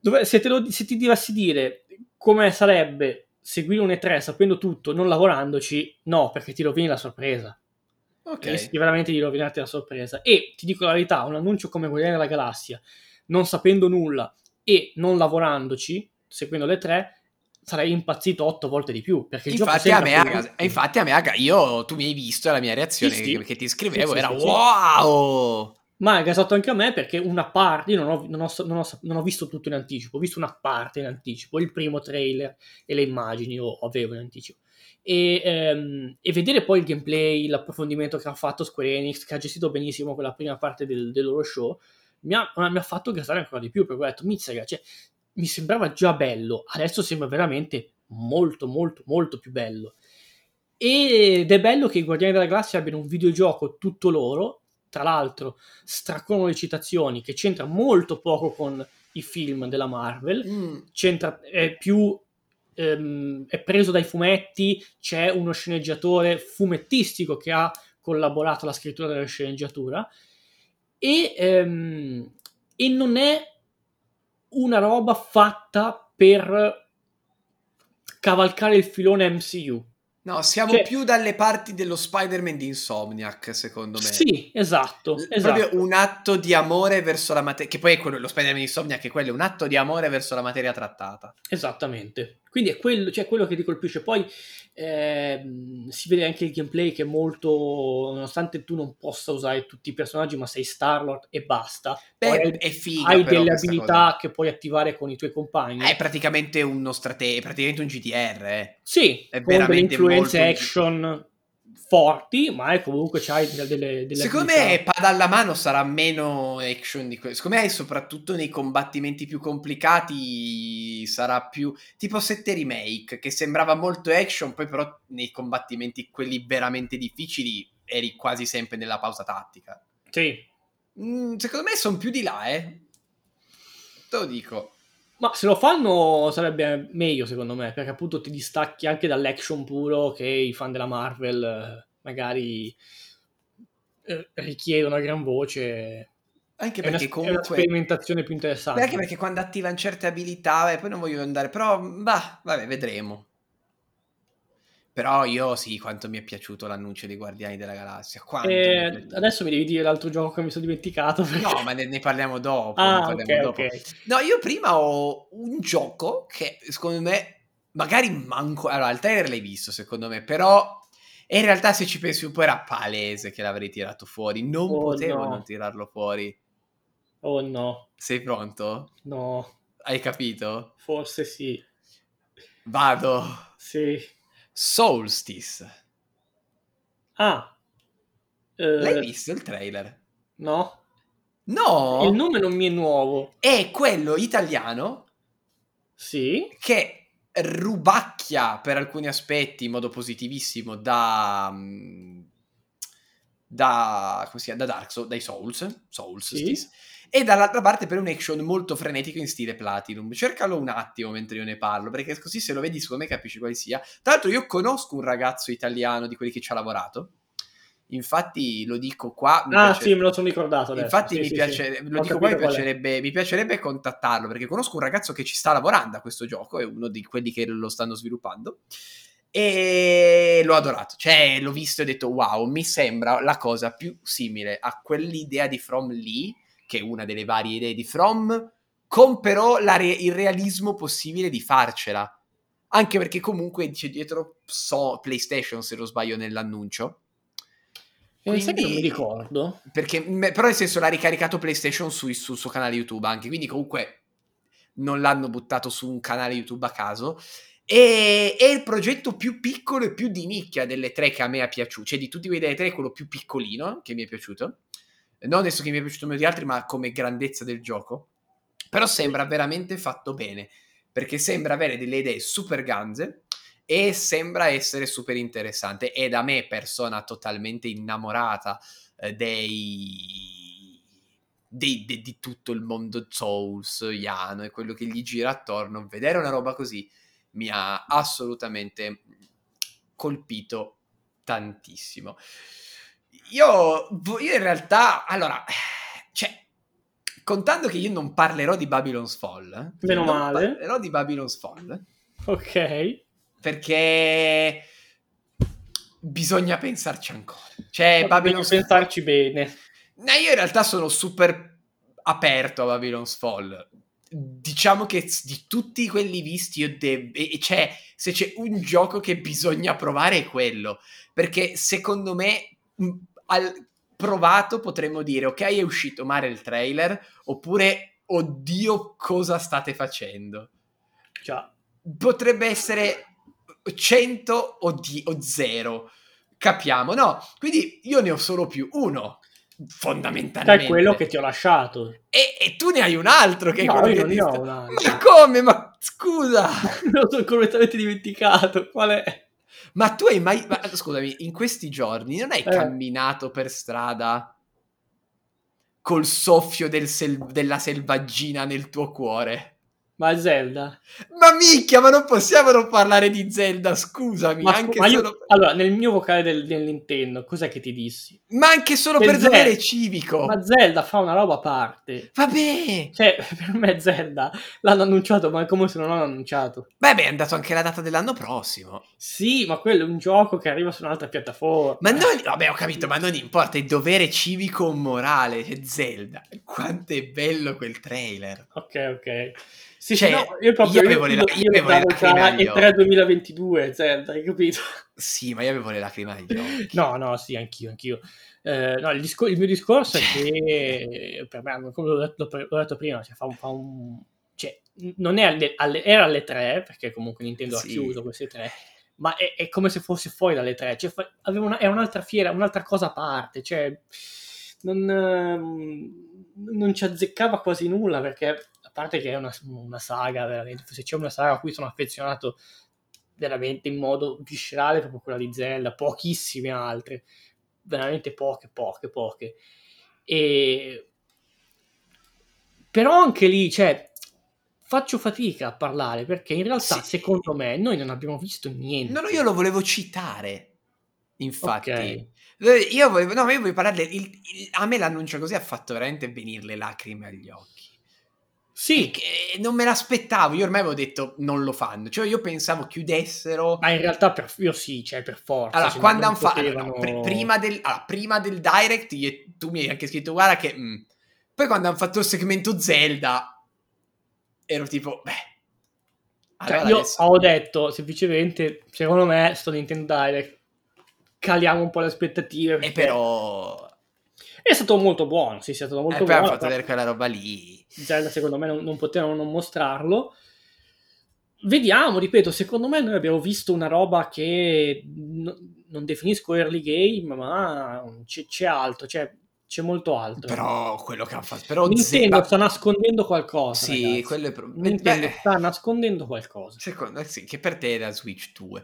dove, se, lo, se, ti dovessi dire come sarebbe seguire un E3 sapendo tutto, non lavorandoci, no, perché ti rovini la sorpresa. Ok. Rischi veramente di rovinarti la sorpresa. E ti dico la verità, un annuncio come Guardiani della Galassia, non sapendo nulla e non lavorandoci, seguendo le tre, sarei impazzito otto volte di più. Perché infatti, a me, a, infatti a me, io, tu mi hai visto la mia reazione sì, sì. che ti scrivevo, sì, era wow! Ma è gasato anche a me perché una parte, io non ho, non, ho, non, ho, non ho, visto tutto in anticipo, ho visto una parte in anticipo, il primo trailer e le immagini io avevo in anticipo. E, ehm, e, vedere poi il gameplay, l'approfondimento che ha fatto Square Enix, che ha gestito benissimo quella prima parte del, del loro show, mi ha, mi ha, fatto gasare ancora di più perché ho detto, mizzica, cioè, mi sembrava già bello, adesso sembra veramente molto molto molto più bello. Ed è bello che i Guardiani della Galassia abbiano un videogioco tutto loro tra l'altro straccono le citazioni che c'entra molto poco con i film della Marvel, mm. c'entra, è più ehm, è preso dai fumetti, c'è uno sceneggiatore fumettistico che ha collaborato alla scrittura della sceneggiatura e, ehm, e non è una roba fatta per cavalcare il filone MCU No, siamo cioè, più dalle parti dello Spider-Man di Insomniac, secondo me. Sì, esatto. L- esatto. Proprio un atto di amore verso la materia, che poi è quello, lo Spider-Man di Insomniac, è quello, un atto di amore verso la materia trattata. Esattamente. Quindi è quello, cioè quello che ti colpisce. Poi eh, si vede anche il gameplay che è molto, nonostante tu non possa usare tutti i personaggi, ma sei Star-Lord e basta. Beh, hai, è figa, Hai delle abilità cosa. che puoi attivare con i tuoi compagni. È praticamente uno strate- è praticamente un GTR, eh. Sì, è veramente influenze action forti, ma è comunque c'hai delle, delle Secondo abilità. me pad alla mano sarà meno action di questo. Secondo me soprattutto nei combattimenti più complicati sarà più tipo 7 remake che sembrava molto action, poi però nei combattimenti quelli veramente difficili eri quasi sempre nella pausa tattica. Sì. Mm, secondo me sono più di là, eh. Te lo dico. Ma se lo fanno sarebbe meglio secondo me, perché appunto ti distacchi anche dall'action puro che i fan della Marvel eh, magari eh, richiedono a gran voce. Anche perché è una, comunque... È una sperimentazione più interessante. Anche perché quando attivano certe abilità, e poi non voglio andare, però, bah, vabbè, vedremo. Però io sì, quanto mi è piaciuto l'annuncio dei Guardiani della Galassia. Eh, adesso mi devi dire l'altro gioco che mi sono dimenticato. Perché... No, ma ne, ne, parliamo dopo. Ah, parliamo okay, dopo. Okay. No, io prima ho un gioco che secondo me magari manco... Allora, il trailer l'hai visto secondo me, però in realtà se ci pensi un po' era palese che l'avrei tirato fuori. Non oh, potevo no. non tirarlo fuori. Oh no. Sei pronto? No. Hai capito? Forse sì. Vado. Sì. Solstice. Ah. Eh, L'hai visto il trailer? No. No. Il nome non mi è nuovo. È quello italiano. Sì. Che rubacchia per alcuni aspetti in modo positivissimo da mm, da, come si chiama, da Dark Souls, dai Souls, Souls sì e dall'altra parte per un action molto frenetico in stile Platinum. Cercalo un attimo mentre io ne parlo, perché così se lo vedi secondo me capisci quale sia. Tra l'altro io conosco un ragazzo italiano di quelli che ci ha lavorato. Infatti lo dico qua. ah, piace... sì, me lo sono ricordato. Adesso. Infatti sì, mi sì, piace, sì. lo dico qua, mi piacerebbe, mi piacerebbe, contattarlo perché conosco un ragazzo che ci sta lavorando a questo gioco, è uno di quelli che lo stanno sviluppando. E l'ho adorato, cioè l'ho visto e ho detto wow, mi sembra la cosa più simile a quell'idea di From Lee che è una delle varie idee di From, con però re- il realismo possibile di farcela. Anche perché comunque c'è dietro so, PlayStation, se non sbaglio, nell'annuncio. Quindi, sai che non mi ricordo. Perché, però nel senso l'ha ricaricato PlayStation su, sul suo canale YouTube anche, quindi comunque non l'hanno buttato su un canale YouTube a caso. E è il progetto più piccolo e più di nicchia delle tre che a me è piaciuto. Cioè di tutti quei delle tre, quello più piccolino che mi è piaciuto non adesso che mi è piaciuto meno di altri, ma come grandezza del gioco. Però sembra veramente fatto bene, perché sembra avere delle idee super ganze e sembra essere super interessante. E da me, persona totalmente innamorata eh, dei, dei, de, di tutto il mondo Souls, Yano e quello che gli gira attorno, vedere una roba così mi ha assolutamente colpito tantissimo. Io, io in realtà, allora, cioè, contando che io non parlerò di Babylon's Fall, eh, Meno non male. parlerò di Babylon's Fall Ok. perché bisogna pensarci ancora. Cioè, Babylon's Fall pensarci bene. No, io in realtà sono super aperto a Babylon's Fall. Diciamo che di tutti quelli visti, io devo. E c'è, se c'è un gioco che bisogna provare è quello. Perché secondo me, al provato potremmo dire: Ok, è uscito male il trailer. Oppure, oddio, cosa state facendo? Già. Potrebbe essere 100 o, di- o 0. Capiamo, no? Quindi io ne ho solo più uno. Che Fondamentalmente è quello che ti ho lasciato. e, e tu ne hai un altro che è No, quello io che non ne ho un altro. Ma come? Ma scusa! [LAUGHS] Lo sono completamente dimenticato. Qual è? Ma tu hai mai... ma, scusami, in questi giorni non hai Eh. camminato per strada col soffio del sel- della selvaggina nel tuo cuore? Ma Zelda. Ma micchia, ma non possiamo non parlare di Zelda, scusami, Ma, anche ma io- solo... allora, nel mio vocale del, del Nintendo, cos'è che ti dissi? Ma anche solo Del per dovere Zelda. civico. Ma Zelda fa una roba a parte. Vabbè! Cioè, [LAUGHS] per me Zelda l'hanno annunciato, ma è come se non l'hanno annunciato. Beh, beh, è andato anche la data dell'anno prossimo. Sì, ma quello è un gioco che arriva su un'altra piattaforma. Ma non, vabbè, ho capito, ma non importa, è dovere civico o morale, c'è Zelda. Quanto è bello quel trailer. Ok, ok. Sì, Cioè, no, io proprio io avevo le- io, io avevo le lacrime agli E3 2022, Zelda, hai capito? Sì, ma io avevo le lacrime agli occhi. No, no, sì, anch'io, anch'io. Eh, no, il, discor- il mio discorso è che per me, come l'ho detto, l'ho detto prima, cioè, fa un, fa un- cioè, non è alle, alle- era alle 3, perché comunque Nintendo Sì. ha chiuso queste tre, ma è, è come se fosse fuori dalle 3, cioè, fa- una- è un'altra fiera, un'altra cosa a parte, cioè, non, ehm, non ci azzeccava quasi nulla, perché parte che è una, una saga, veramente, se c'è una saga a cui sono affezionato veramente in modo viscerale, proprio quella di Zelda, pochissime altre, veramente poche, poche, poche. E... Però anche lì, cioè, faccio fatica a parlare perché in realtà, Sì. secondo me, noi non abbiamo visto niente. No, no, io lo volevo citare. Infatti, Ok. Eh, io volevo, no, ma io volevo parlarne. il- il- a me l'annuncio così ha fatto veramente venire le lacrime agli occhi. Sì, Che non me l'aspettavo. Io ormai avevo detto non lo fanno. Cioè, io pensavo chiudessero. ma in realtà per, io sì, cioè per forza. Allora, cioè, quando hanno fatto. potevano- prima, del, allora, prima del direct, io- tu mi hai anche scritto, guarda che. mm. Poi quando hanno fatto il segmento Zelda, ero tipo, beh. Cioè, allora io adesso- ho detto semplicemente, secondo me, sto Nintendo Direct, caliamo un po' le aspettative. E però. È stato molto buono, sì, è stato molto poi buono. hanno fatto però- vedere quella roba lì. Zelda secondo me non, non potevano non mostrarlo. Vediamo, ripeto, secondo me noi abbiamo visto una roba che no- non definisco early game, ma c'è, c'è altro, c'è, c'è molto altro. Però quello che hanno fatto. Però Nintendo Zelda- sta nascondendo qualcosa. Sì, ragazzi. quello è pro- Nintendo beh, sta nascondendo qualcosa. Secondo sì, che per te è da Switch 2.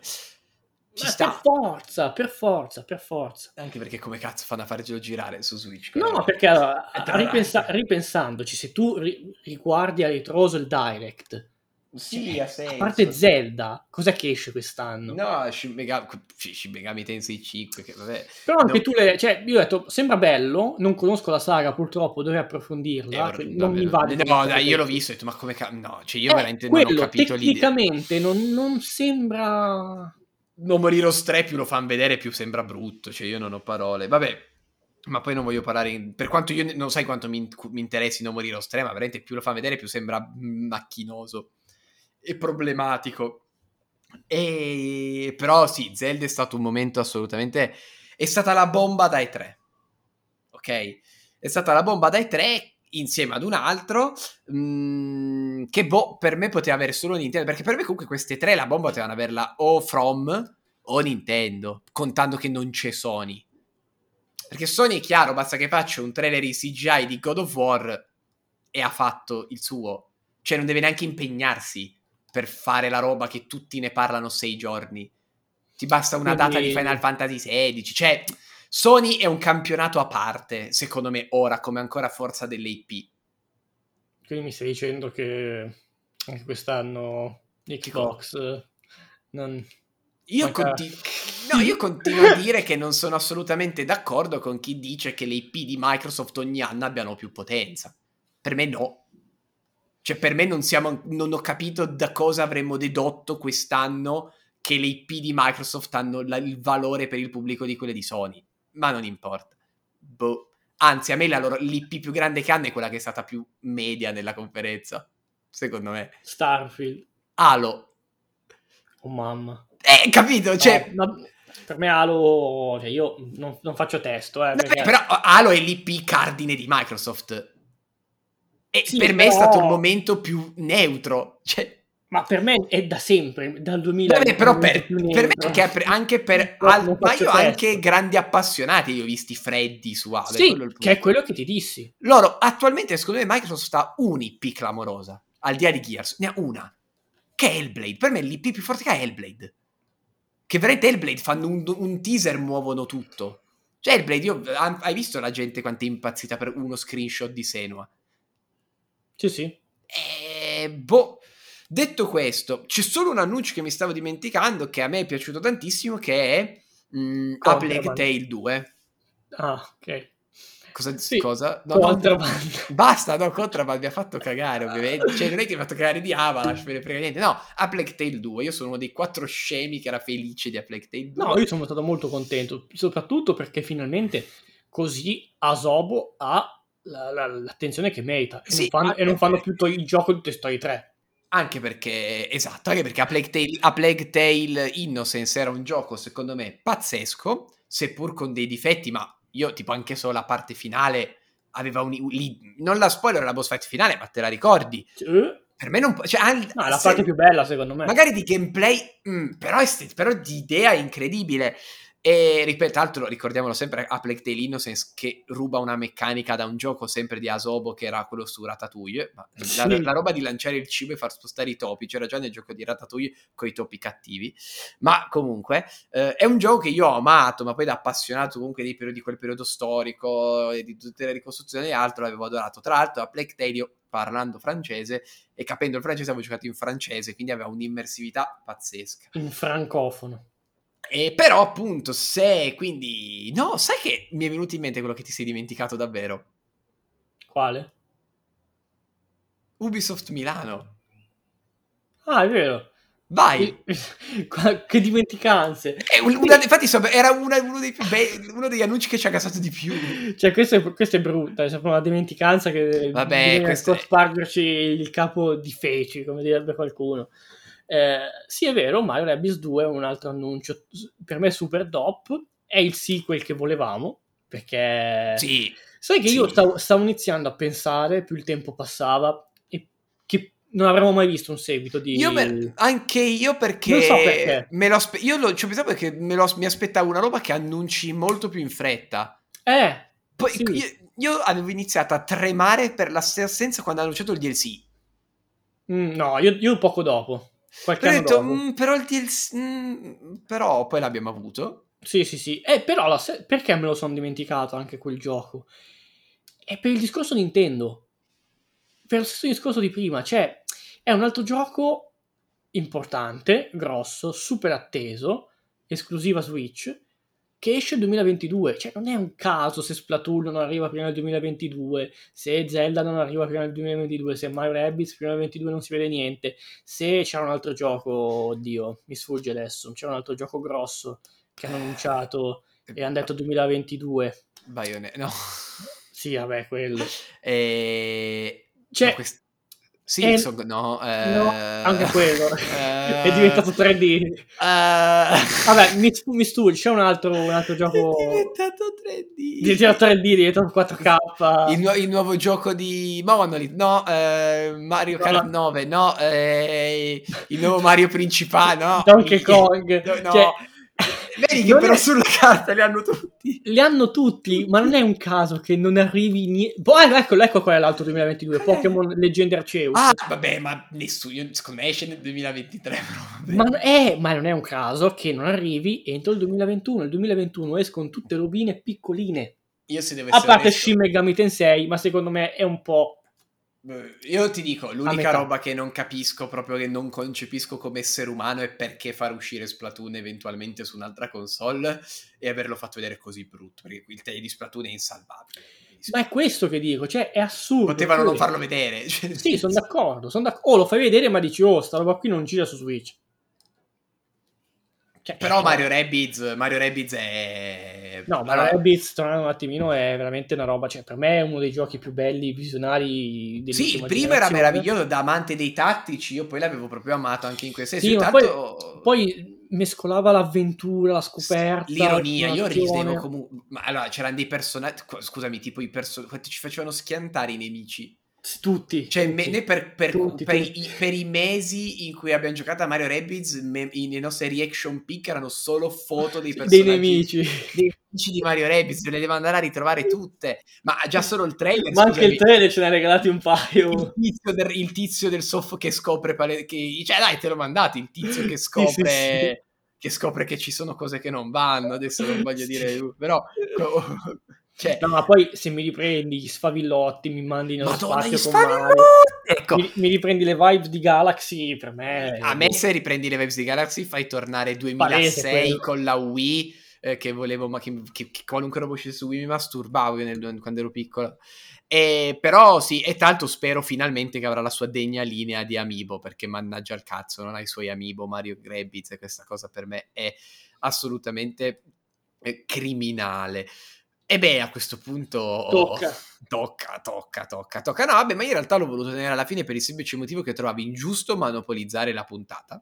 Ci Ma sta. Per forza, per forza, per forza. Anche perché come cazzo fanno a farcelo girare su Switch? No, perché allora, [LAUGHS] Eh, ripensa- ripensandoci, se tu ri- riguardi a ritroso il Direct, Sì, ha senso. a parte Zelda, cos'è che esce quest'anno? No, Shin Megami, Shin Megami Tensei 5, che vabbè. Però anche No. tu le... Cioè, io ho detto, sembra bello, non conosco la saga, purtroppo dovrei approfondirla, Eh, no, non mi no, va No, di dai, conoscere io l'ho visto ho detto, ma come cazzo? No, cioè io Eh, veramente non ho quello, capito l'idea. tecnicamente non, non sembra... No More Heroes 3 più lo fanno vedere più sembra brutto, cioè io non ho parole. Vabbè, ma poi non voglio parlare, in- per quanto io non sai quanto mi, mi interessi No More Heroes 3, ma veramente più lo fanno vedere più sembra macchinoso e problematico. E però sì, Zelda è stato un momento assolutamente è stata la bomba dai tre. Ok? È stata la bomba dai tre insieme ad un altro mm, che boh, per me poteva avere solo Nintendo, perché per me comunque queste tre la bomba potevano averla o From o Nintendo, contando che non c'è Sony. Perché Sony è chiaro, basta che faccia un trailer in CGI di God of War e ha fatto il suo. Cioè non deve neanche impegnarsi per fare la roba che tutti ne parlano sei giorni. Ti basta una Quindi- data di Final Fantasy XVI. Cioè, Sony è un campionato a parte, secondo me, ora, come ancora forza dell'IP. Quindi mi stai dicendo che anche quest'anno Xbox eh, non... Io, Manca- continu- no, io continuo a dire che non sono assolutamente d'accordo con chi dice che le IP di Microsoft ogni anno abbiano più potenza. Per me no. Cioè, per me non siamo. Non ho capito da cosa avremmo dedotto quest'anno che le IP di Microsoft hanno la, il valore per il pubblico di quelle di Sony. Ma non importa. Boh. Anzi, a me la loro, l'IP più grande che hanno è quella che è stata più media nella conferenza. Secondo me. Starfield. Halo. Oh mamma. Eh, capito? Cioè... No, ma per me Halo, cioè io non, non faccio testo. Eh, perché... Però Halo è l'IP cardine di Microsoft. E Sì, per me è stato il momento più neutro. Cioè, Ma per me è da sempre, dal 2000. vabbè, però per, per me anche per, anche per Non al- ma io anche grandi appassionati li ho visti freddi su Halo. è Sì, punto. che è quello che ti dissi. Loro attualmente, secondo me, Microsoft ha un'IP clamorosa. Al di là di Gears, ne ha una. Che è Hellblade. Per me l'IP più forte che è Hellblade. Che veramente Hellblade fanno un, un teaser, muovono tutto. Cioè, Hellblade, io, hai visto la gente quanto è impazzita per uno screenshot di Senua? Sì, sì. Eh, boh. Detto questo, c'è solo un annuncio che mi stavo dimenticando che a me è piaciuto tantissimo che è mm, A. Plague Tale 2. Ah, ok. Cosa? Sì, cosa? No, no, Contraband. Basta, no, Contraband mi ha fatto cagare, ovviamente. Cioè, non è che mi ha fatto cagare di Avalanche, me ne frega niente. No, A Plague Tale 2. Io sono uno dei quattro scemi che era felice di A Plague Tale 2. No, io sono stato molto contento, soprattutto perché finalmente così Asobo ha la- la- l'attenzione che merita e, Sì, non fanno, e non fanno più to- il gioco di Toy Story 3. Anche perché, esatto, anche perché A Plague, Tale, A Plague Tale Innocence era un gioco, secondo me, pazzesco, seppur con dei difetti, ma io, tipo, anche solo la parte finale aveva un... lì- non la spoiler, la boss fight finale, ma te la ricordi? Cioè, Per me non... Cioè, al- no, è la se- parte più bella secondo me. Magari di gameplay, mm, però, però di idea è incredibile. E ripeto, tra l'altro ricordiamolo sempre a Plague Tale Innocence che ruba una meccanica da un gioco sempre di Asobo che era quello su Ratatouille. Ma la, Sì. la roba di lanciare il cibo e far spostare i topi c'era già nel gioco di Ratatouille con i topi cattivi. Ma comunque eh, è un gioco che io ho amato, ma poi da appassionato comunque periodi, di quel periodo storico e di tutte le ricostruzioni e altro l'avevo adorato. Tra l'altro a Plague Tale io parlando francese e capendo il francese avevo giocato in francese, quindi aveva un'immersività pazzesca. In francofono. E però appunto se quindi no, sai che mi è venuto in mente quello che ti sei dimenticato davvero? Quale? Ubisoft Milano. Ah, è vero. Vai. Che [LAUGHS] dimenticanze. È un- una- infatti era una- uno, dei più bei- uno degli annunci che ci ha gasato di più. Cioè, questa è, questa è brutta, è proprio una dimenticanza che Vabbè, bisogna questo cospargerci il capo di feci, come direbbe qualcuno. Eh, sì, è vero, Mario Rabbids 2 è un altro annuncio per me super top, è il sequel che volevamo, perché Sì. sai che io sì. stavo, stavo iniziando a pensare, più il tempo passava, e che non avremmo mai visto un seguito di... Io me- anche io perché, Non so perché. me lo aspe- io lo, ci ho pensato perché me lo- mi aspettavo una roba che annunci molto più in fretta. Eh, Poi Sì. io, io avevo iniziato a tremare per la stessa assenza quando hanno annunciato il DLC. mm, no, io, io poco dopo, qualche anno detto, dopo. "Mm, però il DLC... mm, però poi l'abbiamo avuto. Sì, sì, sì. Eh, però la se- perché me lo sono dimenticato anche quel gioco? È per il discorso Nintendo. Per lo stesso discorso di prima. Cioè, è un altro gioco importante, grosso, super atteso, esclusiva Switch, che esce nel 2022. Cioè, non è un caso se Splatoon non arriva prima del 2022, se Zelda non arriva prima del 2022, se Mario Rabbids prima del 2022 non si vede niente, se c'era un altro gioco, oddio, mi sfugge adesso, c'era un altro gioco grosso che hanno annunciato e hanno detto 2022. Bayonetta, no. Sì, vabbè, quello. [LAUGHS] E... Cioè, no, quest- Sì, è- so- no, eh, no, anche quello. [LAUGHS] eh, è diventato 3D. eh, Vabbè, mi, mi studi, c'è un altro, un altro gioco... È diventato 3D. Di diventato 3D, è diventato 4K. Il, nu- il nuovo gioco di Monolith, no, eh, Mario Kart no. 9, no, eh, il nuovo Mario principale, no. Donkey Kong. [LAUGHS] no, no. Cioè, Vedi che non però è- sulla carta li hanno tutti. Li hanno tutti, ma non è un caso che non arrivi niente. Poi ecco, ecco qual è l'altro 2022, Pokémon Legend Arceus. Ah, vabbè, ma nessuno, secondo me esce nel 2023, però. Ma, non è, ma non è un caso che non arrivi entro il 2021. Il 2021 escono tutte robine piccoline. Io se devo A parte Shin Megami Tensei, ma secondo me è un po'... Io ti dico, l'unica roba che non capisco, proprio che non concepisco come essere umano, è perché far uscire Splatoon eventualmente su un'altra console e averlo fatto vedere così brutto, perché il taglio di Splatoon è insalvabile. Ma è questo che dico, cioè è assurdo. Potevano non questo. farlo vedere. Cioè, Sì, sono d'accordo, son d'ac- O lo fai vedere ma dici, oh, sta roba qui non gira su Switch. Cioè, Però eh, Mario Rabbids, Mario Rabbids è... No, ma Allora, Rabbids, tornando un attimino, è veramente una roba, cioè per me è uno dei giochi più belli, visionari Sì, il primo era meraviglioso da amante dei tattici, io poi l'avevo proprio amato anche in questo Sì, senso. ma Intanto- Poi mescolava l'avventura, la scoperta, L'ironia, io ridevo comunque. Ma allora c'erano dei personaggi. Scusami, tipo i personaggi. Ci facevano schiantare i nemici. Tutti. Cioè, tutti. me- noi per, per- Tutti, per tutti. I, per i mesi in cui abbiamo giocato a Mario Rabbids, me- i, le nostre reaction pick erano solo foto dei dei personaggi. nemici. Dei nemici di Mario Rabbids, ve le devo andare a ritrovare tutte. Ma già solo il trailer. Ma anche il trailer ce ne ha regalati un paio. il tizio del, il tizio del soff che scopre pale- che, cioè dai te l'ho mandato il tizio che [LAUGHS] scopre sì, sì. che scopre che ci sono cose che non vanno adesso non voglio dire però [LAUGHS] cioè No, ma poi se mi riprendi gli sfavillotti, mi mandi nello Madonna gli spazio con Mario, ecco. Mi, mi riprendi le vibes di Galaxy, per me... a me se riprendi le Waves di Galaxy fai tornare Palese 2006 quello. con la Wii eh, che volevo ma che, che- che qualunque roba uscisse su Wii mi masturbavo nel- quando ero piccolo. E però sì, e tanto spero finalmente che avrà la sua degna linea di Amiibo, perché mannaggia il cazzo, non ha i suoi Amiibo Mario Rabbids e questa cosa per me è assolutamente eh, criminale. E beh, a questo punto... Tocca. [LAUGHS] Tocca, tocca, tocca, tocca. No, vabbè, ma io in realtà l'ho voluto tenere alla fine per il semplice motivo che trovavi ingiusto monopolizzare la puntata.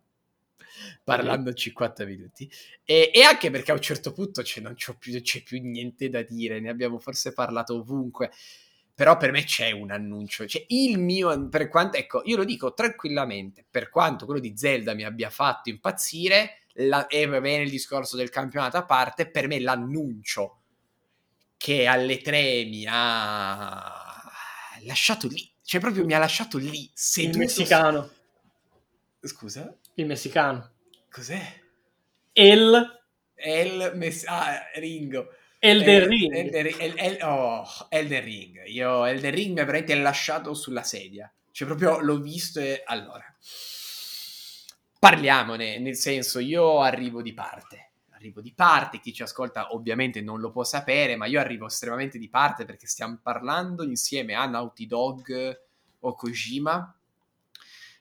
Parlando 50 minuti e, e anche perché a un certo punto c'è, non c'ho più, c'è più niente da dire, ne abbiamo forse parlato ovunque. Però per me c'è un annuncio, cioè il mio, per quanto, ecco, io lo dico tranquillamente, per quanto quello di Zelda mi abbia fatto impazzire, la, e va bene il discorso del campionato a parte, per me l'annuncio che alle tre mi ha lasciato lì, cioè proprio mi ha lasciato lì, Il seduto. messicano. Scusa? Il messicano. Cos'è? El El Mess- ah, Ringo. Elden El- Ring. Elden, El- El- oh, Elden Ring. Io Elden Ring mi veramente lasciato sulla sedia. Cioè, proprio l'ho visto e allora. Parliamone, nel senso, io arrivo di parte. Arrivo di parte, chi ci ascolta ovviamente non lo può sapere, ma io arrivo estremamente di parte perché stiamo parlando insieme a Naughty Dog o Kojima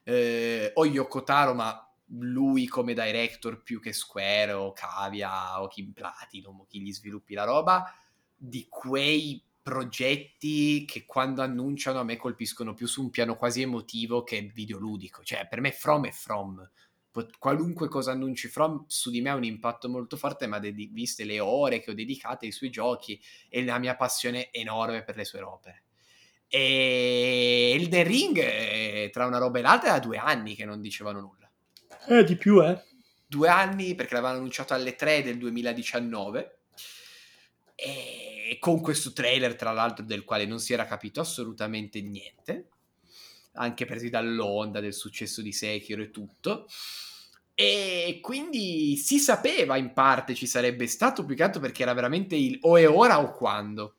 eh, o Yoko Taro, ma lui come director più che Square o Cavia o Kim Platinum o chi gli sviluppi la roba, di quei progetti che quando annunciano a me colpiscono più su un piano quasi emotivo che videoludico. Cioè, per me From è From. Qualunque cosa annunci From su di me ha un impatto molto forte, ma dedi- viste le ore che ho dedicate ai suoi giochi e la mia passione enorme per le sue opere. E Elden Ring, eh, tra una roba e l'altra, era due anni che non dicevano nulla. Eh, di più, eh. Due anni perché l'avevano annunciato alle 3 del 2019. E con questo trailer, tra l'altro, del quale non si era capito assolutamente niente, anche presi dall'onda del successo di Sekiro e tutto. E quindi si sapeva in parte ci sarebbe stato, più che altro perché era veramente il o è ora o quando.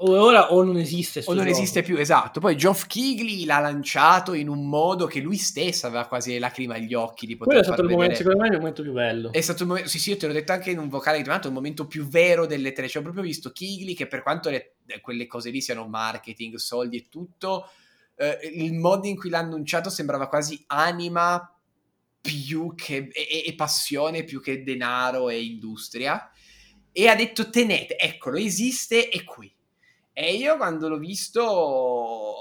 O è ora o non esiste. O non gioco. esiste più, esatto. Poi Geoff Keighley l'ha lanciato in un modo che lui stesso aveva quasi le lacrime agli occhi di poter Quello è stato il momento, secondo me, il momento più bello. È stato il momento, sì, sì, io te l'ho detto anche in un vocale di tornato, il momento più vero delle tre. Cioè, ho proprio visto Keighley che per quanto le- quelle cose lì siano marketing, soldi e tutto, eh, il modo in cui l'ha annunciato sembrava quasi anima più che e, e- passione più che denaro e industria. E ha detto: tenete, eccolo, esiste, è qui. E io quando l'ho visto,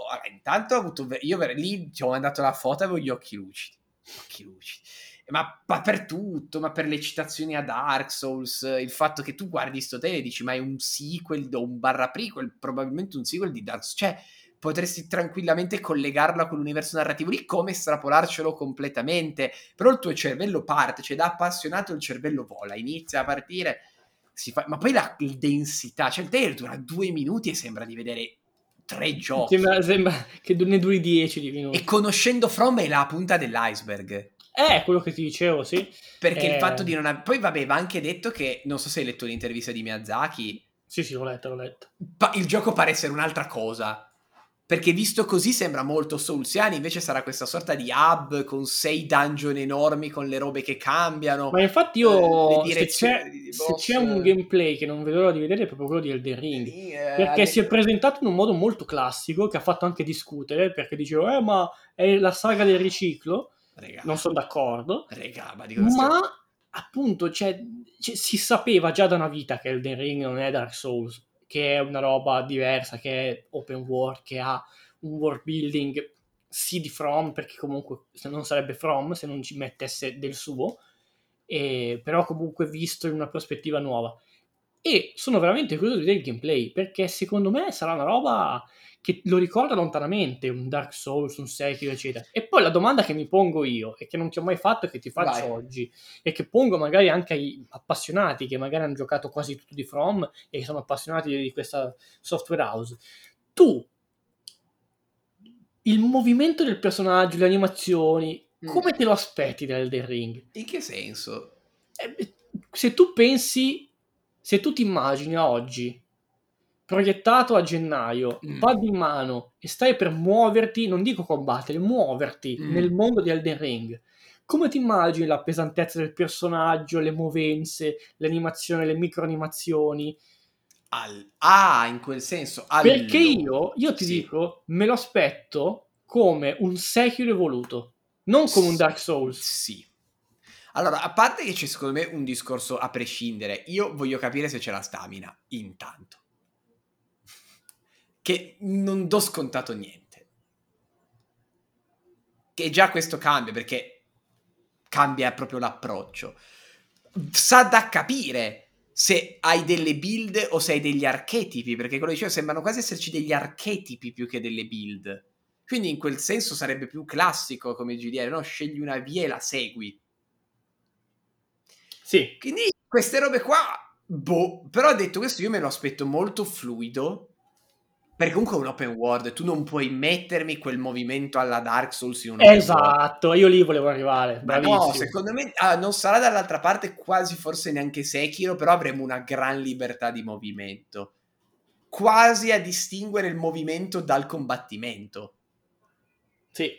vabbè, intanto ho avuto, io lì ti ho mandato la foto avevo gli occhi lucidi, occhi lucidi. Ma, ma per tutto, ma per le citazioni a Dark Souls, il fatto che tu guardi sto tele e dici ma è un sequel o un barra prequel, probabilmente un sequel di Dark Souls, cioè potresti tranquillamente collegarlo a quell'universo narrativo lì come estrapolarcelo completamente, però il tuo cervello parte, cioè da appassionato il cervello vola, inizia a partire si fa- ma poi la densità, cioè il trailer dura due minuti e sembra di vedere tre giochi. Sembra, sembra che ne duri 10 di minuti. E conoscendo From è la punta dell'iceberg. Eh, quello che ti dicevo, sì. Perché il Eh. fatto di non aver... Poi vabbè, va anche detto che, non so se hai letto l'intervista di Miyazaki, Sì, sì, l'ho letto, l'ho letto. pa- il gioco pare essere un'altra cosa. Perché visto così sembra molto Soulsiani, invece sarà questa sorta di hub con sei dungeon enormi con le robe che cambiano. Ma infatti io, eh, se, c'è, se, c'è, un gameplay che non vedo l'ora di vedere è proprio quello di Elden Ring, eh, perché si è presentato in un modo molto classico che ha fatto anche discutere, perché dicevo, eh ma è la saga del riciclo, Regà. non sono d'accordo, Regà, ma, ma appunto cioè, cioè, si sapeva già da una vita che Elden Ring non è Dark Souls, che è una roba diversa, che è open world, che ha un world building sì di From, perché comunque non sarebbe From se non ci mettesse del suo, e, però comunque visto in una prospettiva nuova. E sono veramente curioso di vedere il gameplay, perché secondo me sarà una roba che lo ricorda lontanamente, un Dark Souls, un Sekiro, eccetera. E poi la domanda che mi pongo io, e che non ti ho mai fatto e che ti faccio Vai. oggi, e che pongo magari anche ai appassionati che magari hanno giocato quasi tutto di From e che sono appassionati di questa software house, tu, il movimento del personaggio, le animazioni, mm. come te lo aspetti da Elden Ring? In che senso? Eh, se tu pensi, se tu ti immagini a oggi proiettato a gennaio, mm. pad in mano e stai per muoverti, non dico combattere, muoverti mm. nel mondo di Elden Ring. Come ti immagini la pesantezza del personaggio, le movenze, l'animazione, le microanimazioni? Al... Ah, in quel senso. Allo... Perché io, io ti sì. dico, me lo aspetto come un Sekiro evoluto, non come un Dark Souls. Sì. Allora, a parte che c'è secondo me un discorso a prescindere, io voglio capire se c'è la stamina, intanto che non do scontato niente. Che già questo cambia perché cambia proprio l'approccio. Sa da capire se hai delle build o se hai degli archetipi, perché quello dicevo sembrano quasi esserci degli archetipi più che delle build. Quindi in quel senso sarebbe più classico come GDR, no? Scegli una via e la segui. Sì. Quindi queste robe qua, boh, però detto questo io me lo aspetto molto fluido perché comunque è un open world, tu non puoi mettermi quel movimento alla Dark Souls in un open Esatto, io lì volevo arrivare. no, secondo me ah, non sarà dall'altra parte quasi forse neanche Sekiro, però avremo una gran libertà di movimento. Quasi a distinguere il movimento dal combattimento. Sì.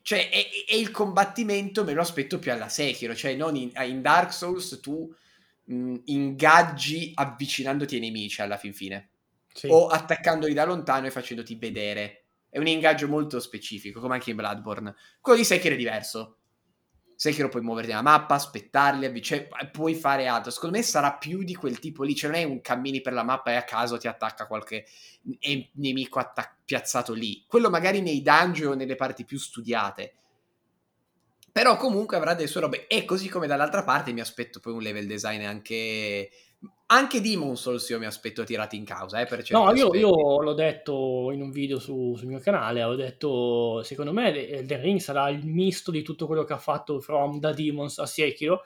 Cioè, e, e il combattimento me lo aspetto più alla Sekiro, cioè non in, in Dark Souls tu mh, ingaggi avvicinandoti ai nemici alla fin fine sì. o attaccandoli da lontano e facendoti vedere. È un ingaggio molto specifico, come anche in Bloodborne. Quello di Sekiro è diverso. Sekiro puoi muoverti nella mappa, aspettarli, cioè, puoi fare altro. Secondo me sarà più di quel tipo lì, cioè non è un cammini per la mappa e a caso ti attacca qualche nemico attac- piazzato lì. Quello magari nei dungeon o nelle parti più studiate. Però comunque avrà delle sue robe. E così come dall'altra parte mi aspetto poi un level design anche anche Demon Souls io mi aspetto tirati in causa. Eh, per no, io, io, l'ho detto in un video su, sul mio canale, ho detto, secondo me Elden Ring sarà il misto di tutto quello che ha fatto From da Demons a Sekiro,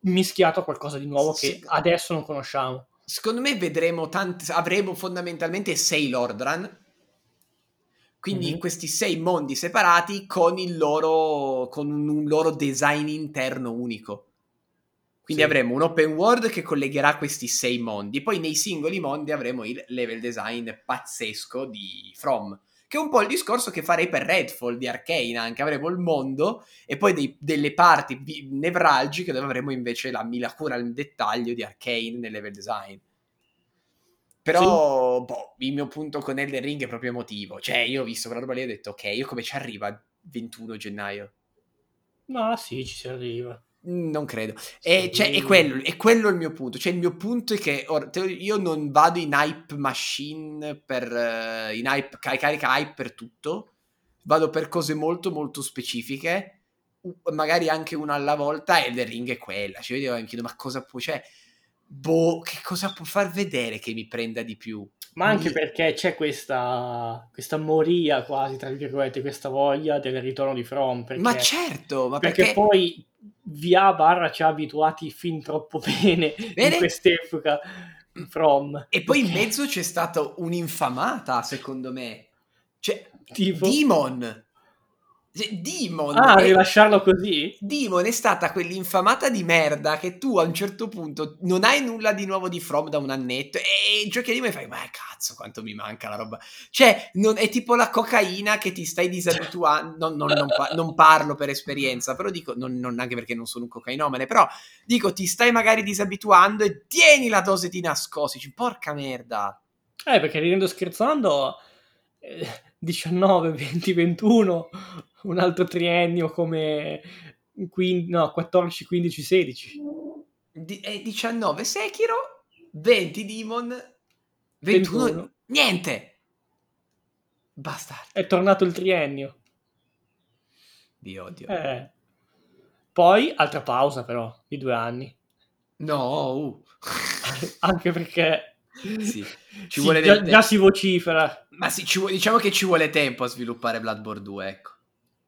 mischiato a qualcosa di nuovo che adesso non conosciamo. Secondo me vedremo tanti, avremo fondamentalmente sei Lord Run, quindi mm-hmm. questi sei mondi separati con il loro, con un loro design interno unico. Quindi sì. avremo un open world che collegherà questi sei mondi, poi nei singoli mondi avremo il level design pazzesco di From, che è un po' il discorso che farei per Redfall di Arcane, anche avremo il mondo e poi dei, delle parti nevralgiche dove avremo invece la, la cura al dettaglio di Arcane nel level design. Però, sì. boh, il mio punto con Elden Ring è proprio emotivo. Cioè, io ho visto quella roba lì e ho detto, ok, io come ci arriva 21 gennaio? Ma sì, ci si arriva. Non credo. E, cioè, è, quello, è, quello, il mio punto. Cioè, il mio punto è che or, io non vado in hype machine per uh, in hype, carica hype per tutto. Vado per cose molto, molto specifiche. Magari anche una alla volta. E il ring è quella. Cioè, io mi chiedo, ma cosa può. Cioè, boh, che cosa può far vedere che mi prenda di più? Ma anche perché c'è questa, questa moria quasi, tra virgolette, questa voglia del ritorno di From. Perché, ma certo, ma perché, perché poi via barra ci ha abituati fin troppo bene, bene? in quest'epoca From. E poi in mezzo c'è stata un'infamata, secondo me. Cioè, tipo? Demon. Demon Ah, è- rilasciarlo così? Demon è stata quell'infamata di merda che tu a un certo punto non hai nulla di nuovo di From da un annetto e giochi a Demon e fai ma cazzo quanto mi manca la roba cioè non- è tipo la cocaina che ti stai disabituando non, non- non pa- non parlo per esperienza però dico non, non anche perché non sono un cocainomane però dico ti stai magari disabituando e tieni la dose di nascosi porca merda Eh, perché ridendo scherzando, eh, 19, 20, 21, un altro triennio come quin- no, 14, 15, 16. Di- è 19 Sekiro 20 Demon 21 21. niente basta È tornato il triennio. vi odio Eh. Poi, altra pausa però, di due anni. No, uh. [LAUGHS] Anche perché Sì, ci sì, vuole già, del già tempo. si vocifera. Ma sì, ci vu- diciamo che ci vuole tempo a sviluppare Bloodborne 2, ecco.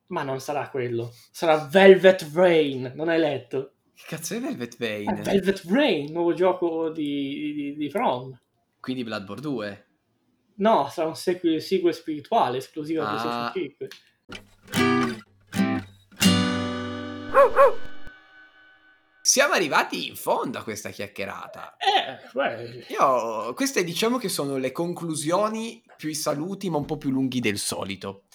Ma non sarà quello. Sarà Velvet Rain. Non hai letto? Che cazzo è Velvet Eh, Vein? Velvet Rain, nuovo gioco di, di, di From. Quindi Bloodborne 2. No, sarà un sequel, sequel spirituale esclusivo Ah. PlayStation 5. Siamo arrivati in fondo a questa chiacchierata. Eh, beh, Io, queste diciamo che sono le conclusioni più i saluti, ma un po' più lunghi del solito.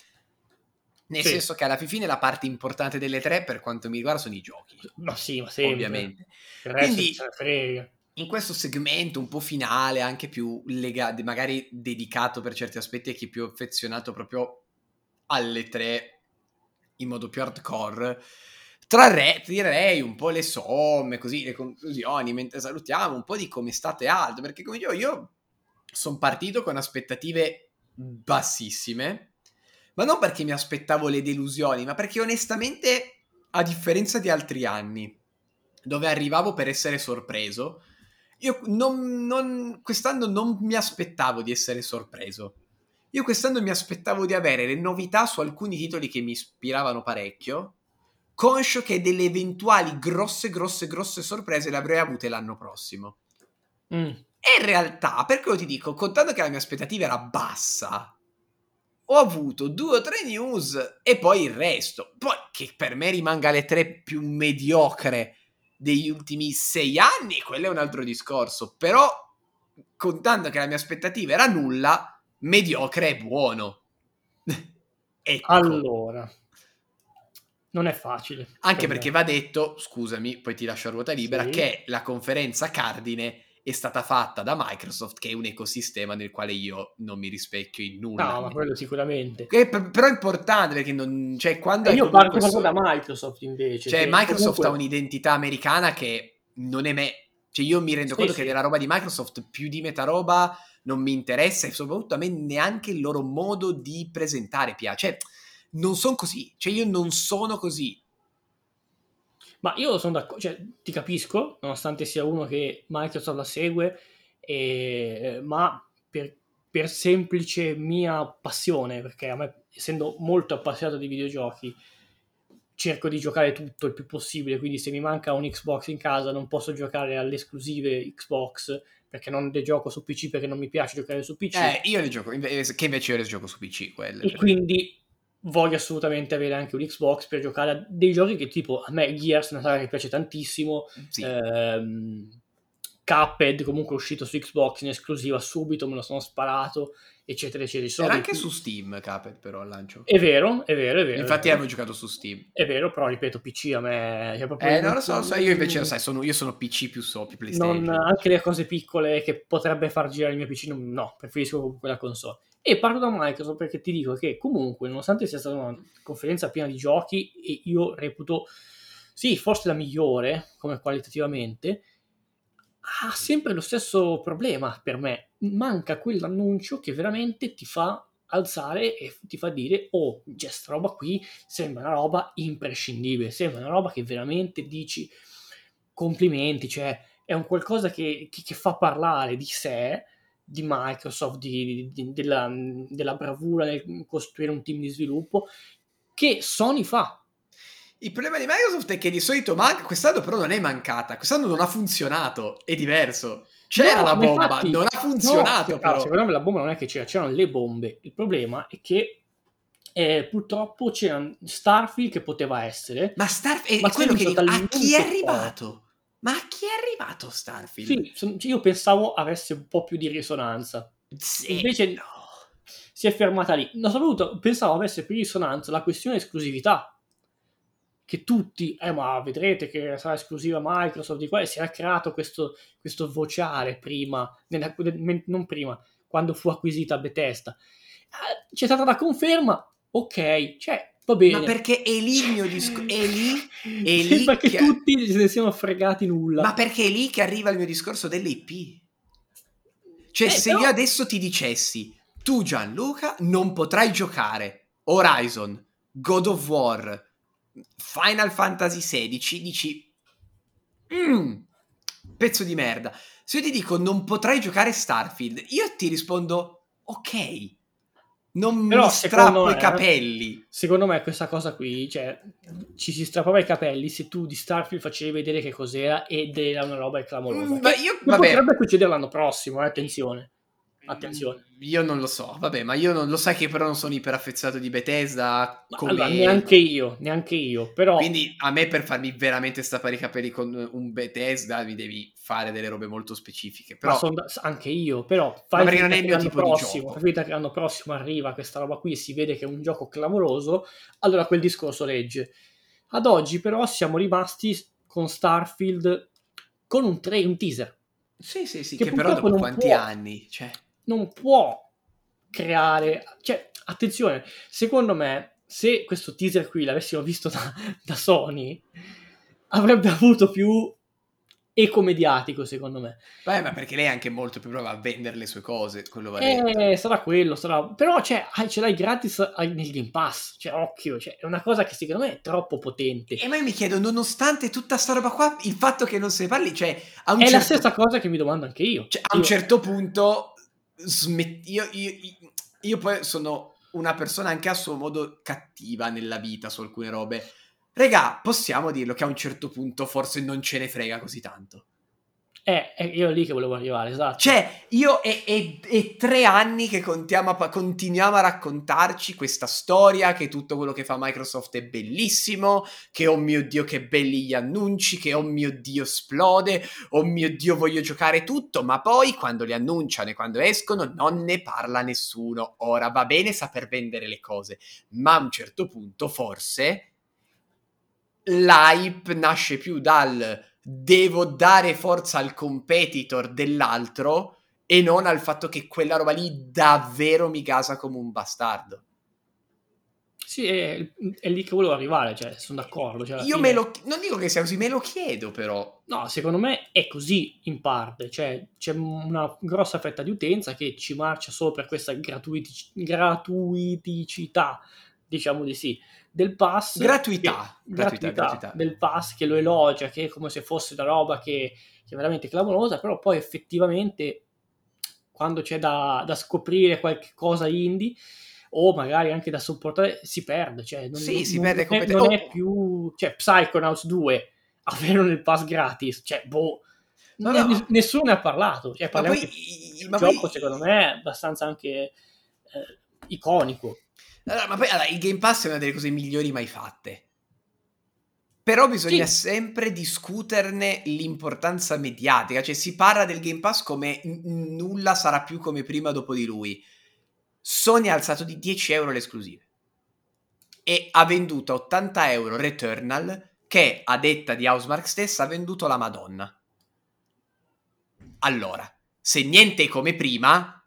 Nel Sì. senso che alla fine la parte importante delle tre, per quanto mi riguarda, sono i giochi. ma sì, ma sempre. Ovviamente. Quindi- in questo segmento un po' finale, anche più legato, magari dedicato per certi aspetti a chi è più affezionato proprio alle tre in modo più hardcore, trarrei, tirerei un po' le somme, così le conclusioni, mentre salutiamo un po' di come state alto, perché come dicevo io sono partito con aspettative bassissime, ma non perché mi aspettavo le delusioni, ma perché onestamente, a differenza di altri anni, dove arrivavo per essere sorpreso, io non, non- quest'anno non mi aspettavo di essere sorpreso. Io quest'anno mi aspettavo di avere le novità su alcuni titoli che mi ispiravano parecchio, conscio che delle eventuali grosse, grosse, grosse sorprese le avrei avute l'anno prossimo. Mm. E in realtà, per quello ti dico, contando che la mia aspettativa era bassa, ho avuto due o tre news e poi il resto. Poi che per me rimanga le tre più mediocre degli ultimi sei anni, quello è un altro discorso. Però, contando che la mia aspettativa era nulla, mediocre è buono. [LAUGHS] ecco. Allora, non è facile. Anche Per perché me. va detto, scusami, poi ti lascio a ruota libera, Sì. che la conferenza cardine è stata fatta da Microsoft, che è un ecosistema nel quale io non mi rispecchio in nulla. No, ma quello sicuramente. Che per- però è importante perché non, cioè, quando E è io parto proprio da Microsoft invece. cioè, che Microsoft comunque- ha un'identità americana che non è me. Cioè, io mi rendo Sì, conto sì. che della roba di Microsoft più di metà roba non mi interessa e soprattutto a me neanche il loro modo di presentare piace. Cioè, non sono così. Cioè, io non sono così. Ma io sono d'accordo, cioè, ti capisco, nonostante sia uno che Microsoft la segue, e- ma per, per semplice mia passione, perché a me, essendo molto appassionato di videogiochi, cerco di giocare tutto il più possibile, quindi se mi manca un Xbox in casa non posso giocare alle esclusive Xbox, perché non le gioco su PC perché non mi piace giocare su PC. Eh, io le gioco, inve- che invece io le gioco su PC, quelle. E quindi voglio assolutamente avere anche un Xbox per giocare a dei giochi che tipo a me Gears è una saga che piace tantissimo, Sì. ehm, Cuphead comunque è uscito su Xbox in esclusiva subito, me lo sono sparato, eccetera, eccetera. Sono Era anche su Steam, Cuphead, però, al lancio. È vero, è vero, è vero. Infatti è vero. giocato su Steam. È vero, però ripeto, PC a me... Cioè, proprio Eh, non lo so, lo so, io invece lo sai, sono, io sono PC più so, più PlayStation. non, anche le cose piccole che potrebbe far girare il mio PC, no, preferisco comunque la console. E parlo da Microsoft perché ti dico che comunque, nonostante sia stata una conferenza piena di giochi, e io reputo, sì, forse la migliore come qualitativamente, ha sempre lo stesso problema per me. Manca quell'annuncio che veramente ti fa alzare e ti fa dire oh, c'è sta roba qui, sembra una roba imprescindibile, sembra una roba che veramente dici complimenti, cioè è un qualcosa che, che- che fa parlare di sé, di Microsoft, di- di- della, della bravura nel costruire un team di sviluppo, che Sony fa. Il problema di Microsoft è che di solito manca, quest'anno però non è mancata, quest'anno non ha funzionato, è diverso. C'era No, la bomba, infatti- non ha funzionato No, però. secondo me la bomba non è che c'era, c'erano le bombe. Il problema è che E purtroppo c'era Starfield che poteva essere. Ma Starfield è quello che a chi è arrivato? Ma a chi è arrivato Starfield? Sì, io pensavo avesse un po' più di risonanza. Sì, Invece no. si è fermata lì. No, soprattutto pensavo avesse più risonanza la questione esclusività. Che tutti, eh ma vedrete che sarà esclusiva Microsoft di qua, e si era creato questo, questo vociare prima, nella, non prima, quando fu acquisita Bethesda. Ah, c'è stata la conferma, ok, cioè Va bene. Ma perché è lì il mio discorso. È lì. È [LAUGHS] lì che, che tutti se ne siano fregati nulla. Ma perché è lì che arriva il mio discorso delle IP. Cioè, eh, se però... io adesso ti dicessi, tu Gianluca non potrai giocare Horizon, God of War, Final Fantasy XVI, dici. Mm, pezzo di merda. Se io ti dico non potrai giocare Starfield, io ti rispondo ok non Però, mi strappo me, i capelli. Secondo me questa cosa qui, cioè, ci si strappava i capelli se tu di Starfield facevi vedere che cos'era ed era una roba clamorosa. Mm, ma io, vabbè. potrebbe succedere l'anno prossimo, eh, attenzione. Attenzione. Io non lo so, vabbè, ma io non lo sai che però non sono iperaffezionato di Bethesda. Come... Allora, neanche io, neanche io, però... Quindi a me per farmi veramente stappare i capelli con un Bethesda mi devi fare delle robe molto specifiche. Però... Da... anche io, però... Fai ma perché non è il mio tipo prossimo, di gioco. che l'anno prossimo arriva questa roba qui e si vede che è un gioco clamoroso, allora quel discorso legge. Ad oggi però siamo rimasti con Starfield con un, tra- un teaser. Sì, sì, sì, che, che però dopo quanti può... anni? Cioè non può creare... Cioè, attenzione, secondo me, se questo teaser qui l'avessimo visto da, da Sony, avrebbe avuto più eco mediatico, secondo me. Beh, ma perché lei è anche molto più brava a vendere le sue cose, quello va eh, sarà quello, sarà... Però cioè, ce l'hai gratis nel Game Pass, cioè, occhio, cioè, è una cosa che secondo me è troppo potente. E ma io mi chiedo, nonostante tutta sta roba qua, il fatto che non se ne parli, cioè... È certo... la stessa cosa che mi domando anche io. Cioè, a io... un certo punto smet- io, io, io poi sono una persona anche a suo modo cattiva nella vita su alcune robe. Regà, possiamo dirlo che a un certo punto forse non ce ne frega così tanto. Eh, è io lì che volevo arrivare, esatto. Cioè, io è tre anni che a, continuiamo a raccontarci questa storia, che tutto quello che fa Microsoft è bellissimo, che oh mio Dio che belli gli annunci, che oh mio Dio esplode, oh mio Dio voglio giocare tutto, ma poi quando li annunciano e quando escono non ne parla nessuno. Ora va bene saper vendere le cose, ma a un certo punto forse l'hype nasce più dal devo dare forza al competitor dell'altro e non al fatto che quella roba lì davvero mi gasa come un bastardo. Sì, è, è lì che volevo arrivare, cioè, sono d'accordo. Cioè, Io fine... me lo, non dico che sia così, me lo chiedo però. No, secondo me è così in parte, cioè c'è una grossa fetta di utenza che ci marcia solo per questa gratuitic- gratuiticità, diciamo di sì del pass. Gratuità. Che, gratuità, gratuità, del pass che lo elogia, che è come se fosse una roba che, che è veramente clamorosa, però poi effettivamente quando c'è da, da scoprire qualche cosa indie o magari anche da supportare si perde cioè non, sì, non, si perde è, non è più cioè Psychonauts 2 avere nel pass gratis cioè boh no, no. nessuno ne ha parlato cioè, ma poi, di un gioco poi... secondo me abbastanza anche eh, iconico allora, ma poi allora, il Game Pass è una delle cose migliori mai fatte. Però bisogna sì. sempre discuterne l'importanza mediatica, cioè si parla del Game Pass come n- nulla sarà più come prima dopo di lui. Sony ha alzato di 10 euro le esclusive e ha venduto a 80 euro Returnal che a detta di Housemark stessa ha venduto la Madonna. Allora, se niente è come prima,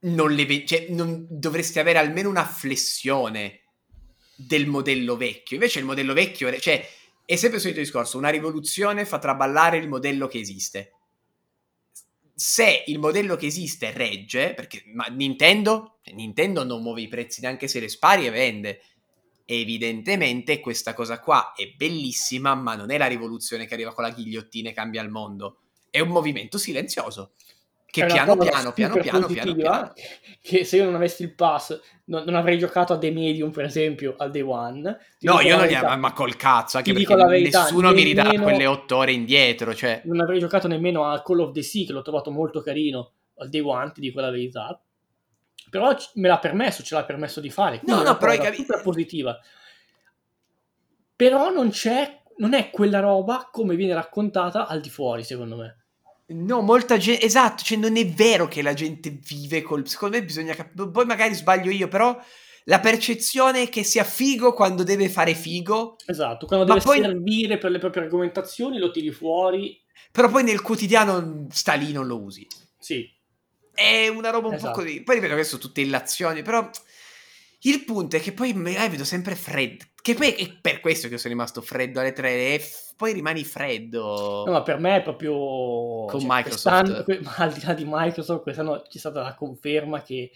non, le, cioè, non dovresti avere almeno una flessione del modello vecchio. Invece il modello vecchio, cioè, è sempre il solito discorso, una rivoluzione fa traballare il modello che esiste. Se il modello che esiste regge, perché ma Nintendo, cioè, Nintendo non muove i prezzi neanche se le spari e vende. Evidentemente questa cosa qua è bellissima, ma non è la rivoluzione che arriva con la ghigliottina e cambia il mondo. È un movimento silenzioso che piano piano, piano piano, piano piano, che se io non avessi il pass non, non, avrei giocato a The Medium per esempio al Day One no io non gli avevo ma col cazzo anche perché verità, nessuno mi ridà quelle otto ore indietro cioè. non avrei giocato nemmeno a Call of the Sea che l'ho trovato molto carino al Day One ti dico la verità però me l'ha permesso, ce l'ha permesso di fare. No, no, però hai capito. Super positiva. Però non c'è, non è quella roba come viene raccontata al di fuori, secondo me. No, molta gente, esatto, cioè non è vero che la gente vive col... Secondo me bisogna capire, poi magari sbaglio io, però la percezione è che sia figo quando deve fare figo. Esatto, quando deve poi... servire per le proprie argomentazioni lo tiri fuori. Però poi nel quotidiano sta lì, non lo usi. Sì. È una roba un esatto. po' così. Poi ripeto, questo tutte illazioni, però il punto è che poi eh, vedo sempre freddo. Che poi è per questo che sono rimasto freddo alle tre. E f- poi rimani freddo. No, ma per me è proprio. Con cioè, Microsoft. Ma al di là di Microsoft, quest'anno c'è stata la conferma che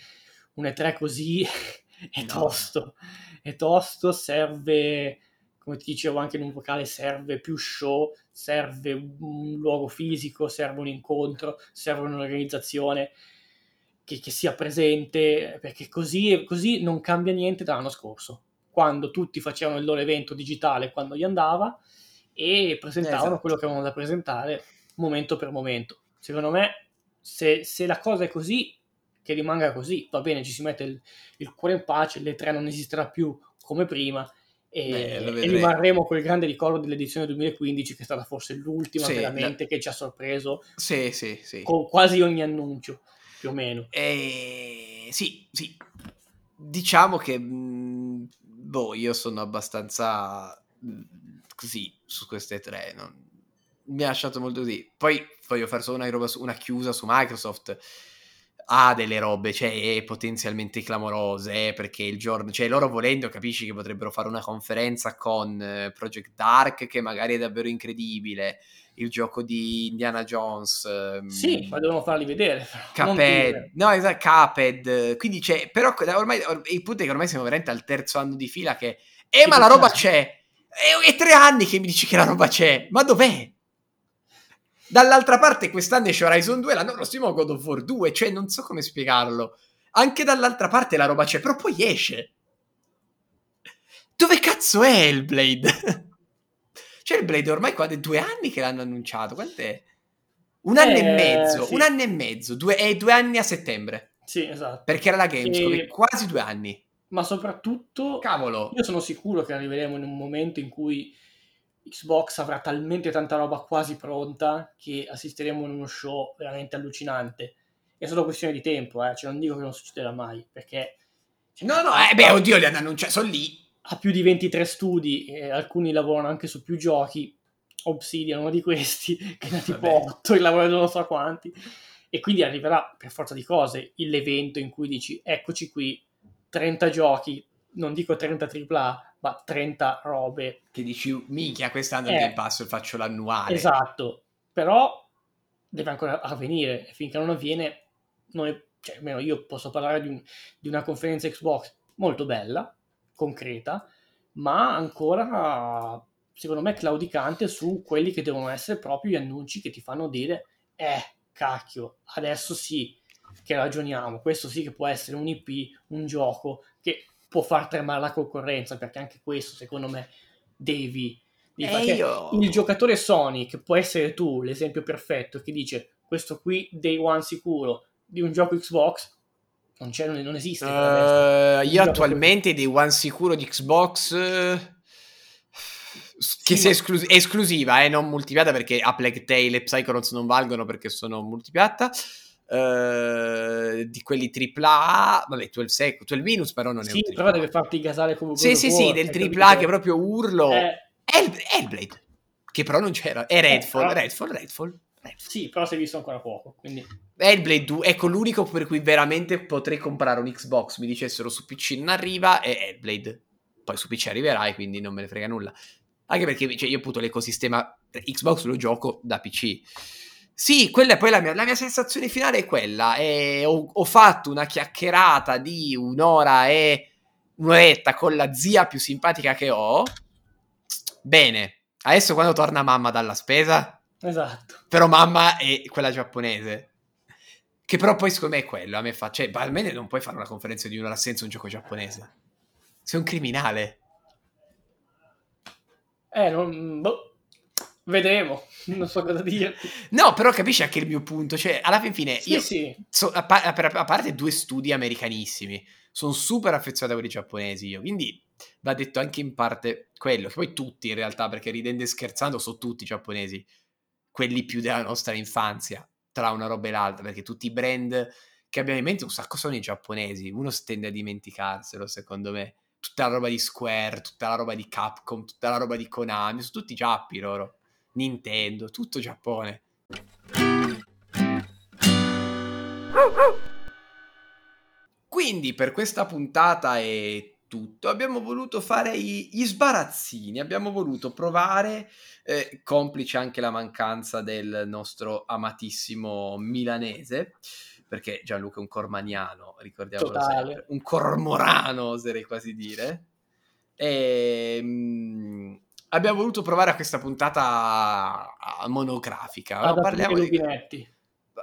un E3 così [LAUGHS] è no. tosto. È tosto, serve. Come ti dicevo anche in un vocale, serve più show, serve un luogo fisico, serve un incontro, serve un'organizzazione che, che sia presente, perché così, così non cambia niente dall'anno scorso, quando tutti facevano il loro evento digitale quando gli andava e presentavano esatto. quello che avevano da presentare momento per momento. Secondo me, se, se, la cosa è così, che rimanga così, va bene, ci si mette il, il cuore in pace, le tre non esisterà più come prima e, Beh, e rimarremo con il grande ricordo dell'edizione 2015 che è stata forse l'ultima sì, veramente la... che ci ha sorpreso sì, sì, sì. con quasi ogni annuncio più o meno. Eh, sì, sì. Diciamo che mh, boh, io sono abbastanza mh, così su queste tre. Non... Mi ha lasciato molto così. Poi voglio fare solo una, roba, una chiusa su Microsoft ha delle robe, cioè, potenzialmente clamorose, eh, perché il giorno, cioè, loro volendo capisci che potrebbero fare una conferenza con eh, Project Dark, che magari è davvero incredibile, il gioco di Indiana Jones. Ehm, sì, ma devono farli vedere. [LAUGHS] Caped, no, esatto, Caped. Quindi c'è, però ormai, il punto è che ormai siamo veramente al terzo anno di fila che, eh, ma la roba c'è. È, è tre anni che mi dici che la roba c'è, ma dov'è? Dall'altra parte quest'anno esce Horizon 2, l'anno prossimo God of War 2, cioè non so come spiegarlo. Anche dall'altra parte la roba c'è, però poi esce. Dove cazzo è Hellblade? [LAUGHS] Cioè il Blade ormai qua è due anni che l'hanno annunciato. Quant'è? Un anno eh, e mezzo. Sì. Un anno e mezzo. Due, è due anni a settembre. Sì, esatto. Perché era la Gamescom. E... Quasi due anni. Ma soprattutto... Cavolo. Io sono sicuro che arriveremo in un momento in cui Xbox avrà talmente tanta roba quasi pronta che assisteremo a uno show veramente allucinante. È solo questione di tempo, eh. Cioè, non dico che non succederà mai, perché... Cioè, no, no, eh, beh, oddio, li hanno annunciati, sono lì ha più di 23 studi e alcuni lavorano anche su più giochi. Obsidian, uno di questi, [LAUGHS] che ne ha tipo Vabbè. 8 e lavora non so quanti. E quindi arriverà per forza di cose l'evento in cui dici eccoci qui, 30 giochi, non dico 30 AAA, ma 30 robe. Che dici, minchia, quest'anno eh, il Pass faccio l'annuale. Esatto, però deve ancora avvenire e finché non avviene, noi, cioè, almeno io posso parlare di, un, di una conferenza Xbox molto bella, concreta, ma ancora, secondo me, claudicante su quelli che devono essere proprio gli annunci che ti fanno dire, eh, cacchio, adesso sì che ragioniamo, questo sì che può essere un IP, un gioco che può far tremare la concorrenza, perché anche questo, secondo me, devi... devi eh io... Il giocatore Sony, che può essere tu, l'esempio perfetto, che dice questo qui day one sicuro di un gioco Xbox, non, c'è, non esiste. Uh, io attualmente dei One sicuro di Xbox. Uh, che sia esclus- esclusiva, eh, non multipiatta perché A Plague Tale e Psychonauts non valgono perché sono multipiatta. Uh, di quelli AAA, vabbè, 12 sec, 12 minus, però non è sì, però deve farti gasare comunque. Sì, sì, sì, del AAA che proprio urlo. Eh. Hellblade, che però non c'era. È Redfall, eh, però... Redfall, Redfall. Sì, però si è visto ancora poco. Quindi... Hellblade 2, ecco l'unico per cui veramente potrei comprare un Xbox, mi dicessero su PC non arriva, è Hellblade. Poi su PC arriverai, quindi non me ne frega nulla. Anche perché cioè, io appunto l'ecosistema Xbox lo gioco da PC. Sì, quella è poi la mia, la mia sensazione finale è quella. E ho, ho, fatto una chiacchierata di un'ora e un'oretta con la zia più simpatica che ho. Bene, adesso quando torna mamma dalla spesa Esatto. Però mamma è quella giapponese. Che però poi secondo me è quello, a me fa... Cioè, almeno non puoi fare una conferenza di un'ora senza un gioco giapponese. Sei un criminale. Eh, non... Boh. Vedremo, non so cosa dire. No, però capisci anche il mio punto. Cioè, alla fin fine, Sì, io, sì. so- a, pa- a parte due studi americanissimi, sono super affezionato a quelli giapponesi io. Quindi va detto anche in parte quello. Che poi tutti, in realtà, perché ridendo e scherzando, sono tutti giapponesi. Quelli più della nostra infanzia, tra una roba e l'altra. Perché tutti i brand che abbiamo in mente un sacco sono i giapponesi. Uno tende a dimenticarselo, secondo me. Tutta la roba di Square, tutta la roba di Capcom, tutta la roba di Konami, sono tutti giappi loro. Nintendo, tutto Giappone. Quindi per questa puntata è tutto. Abbiamo voluto fare gli sbarazzini, abbiamo voluto provare, eh, complice anche la mancanza del nostro amatissimo milanese, perché Gianluca è un cormaniano, ricordiamolo Totale. sempre, un cormorano oserei quasi dire. E, mm, abbiamo voluto provare a questa puntata monografica. Ad aprire Parliamo di... rubinetti.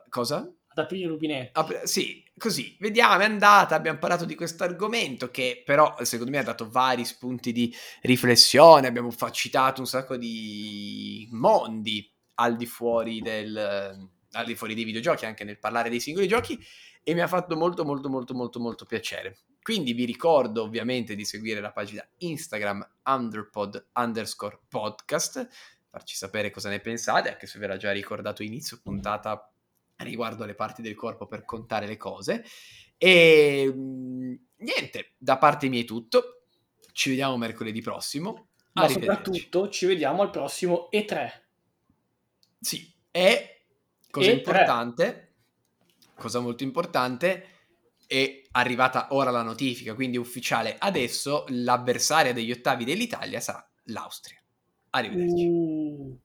Cosa? Ad aprire rubinetti. Apri- sì, così, vediamo, è andata, abbiamo parlato di questo argomento che però secondo me ha dato vari spunti di riflessione, abbiamo citato un sacco di mondi al di fuori del al di fuori dei videogiochi, anche nel parlare dei singoli giochi e mi ha fatto molto molto molto molto molto piacere. Quindi vi ricordo ovviamente di seguire la pagina Instagram underpod underscore podcast, farci sapere cosa ne pensate, anche se ve l'ha già ricordato inizio puntata riguardo alle parti del corpo per contare le cose. E mh, niente, da parte mia è tutto. Ci vediamo mercoledì prossimo. Ma soprattutto ci vediamo al prossimo E3. Sì, e cosa E3. importante, cosa molto importante, è arrivata ora la notifica, quindi ufficiale. Adesso l'avversaria degli ottavi dell'Italia sarà l'Austria. Arrivederci. Uh.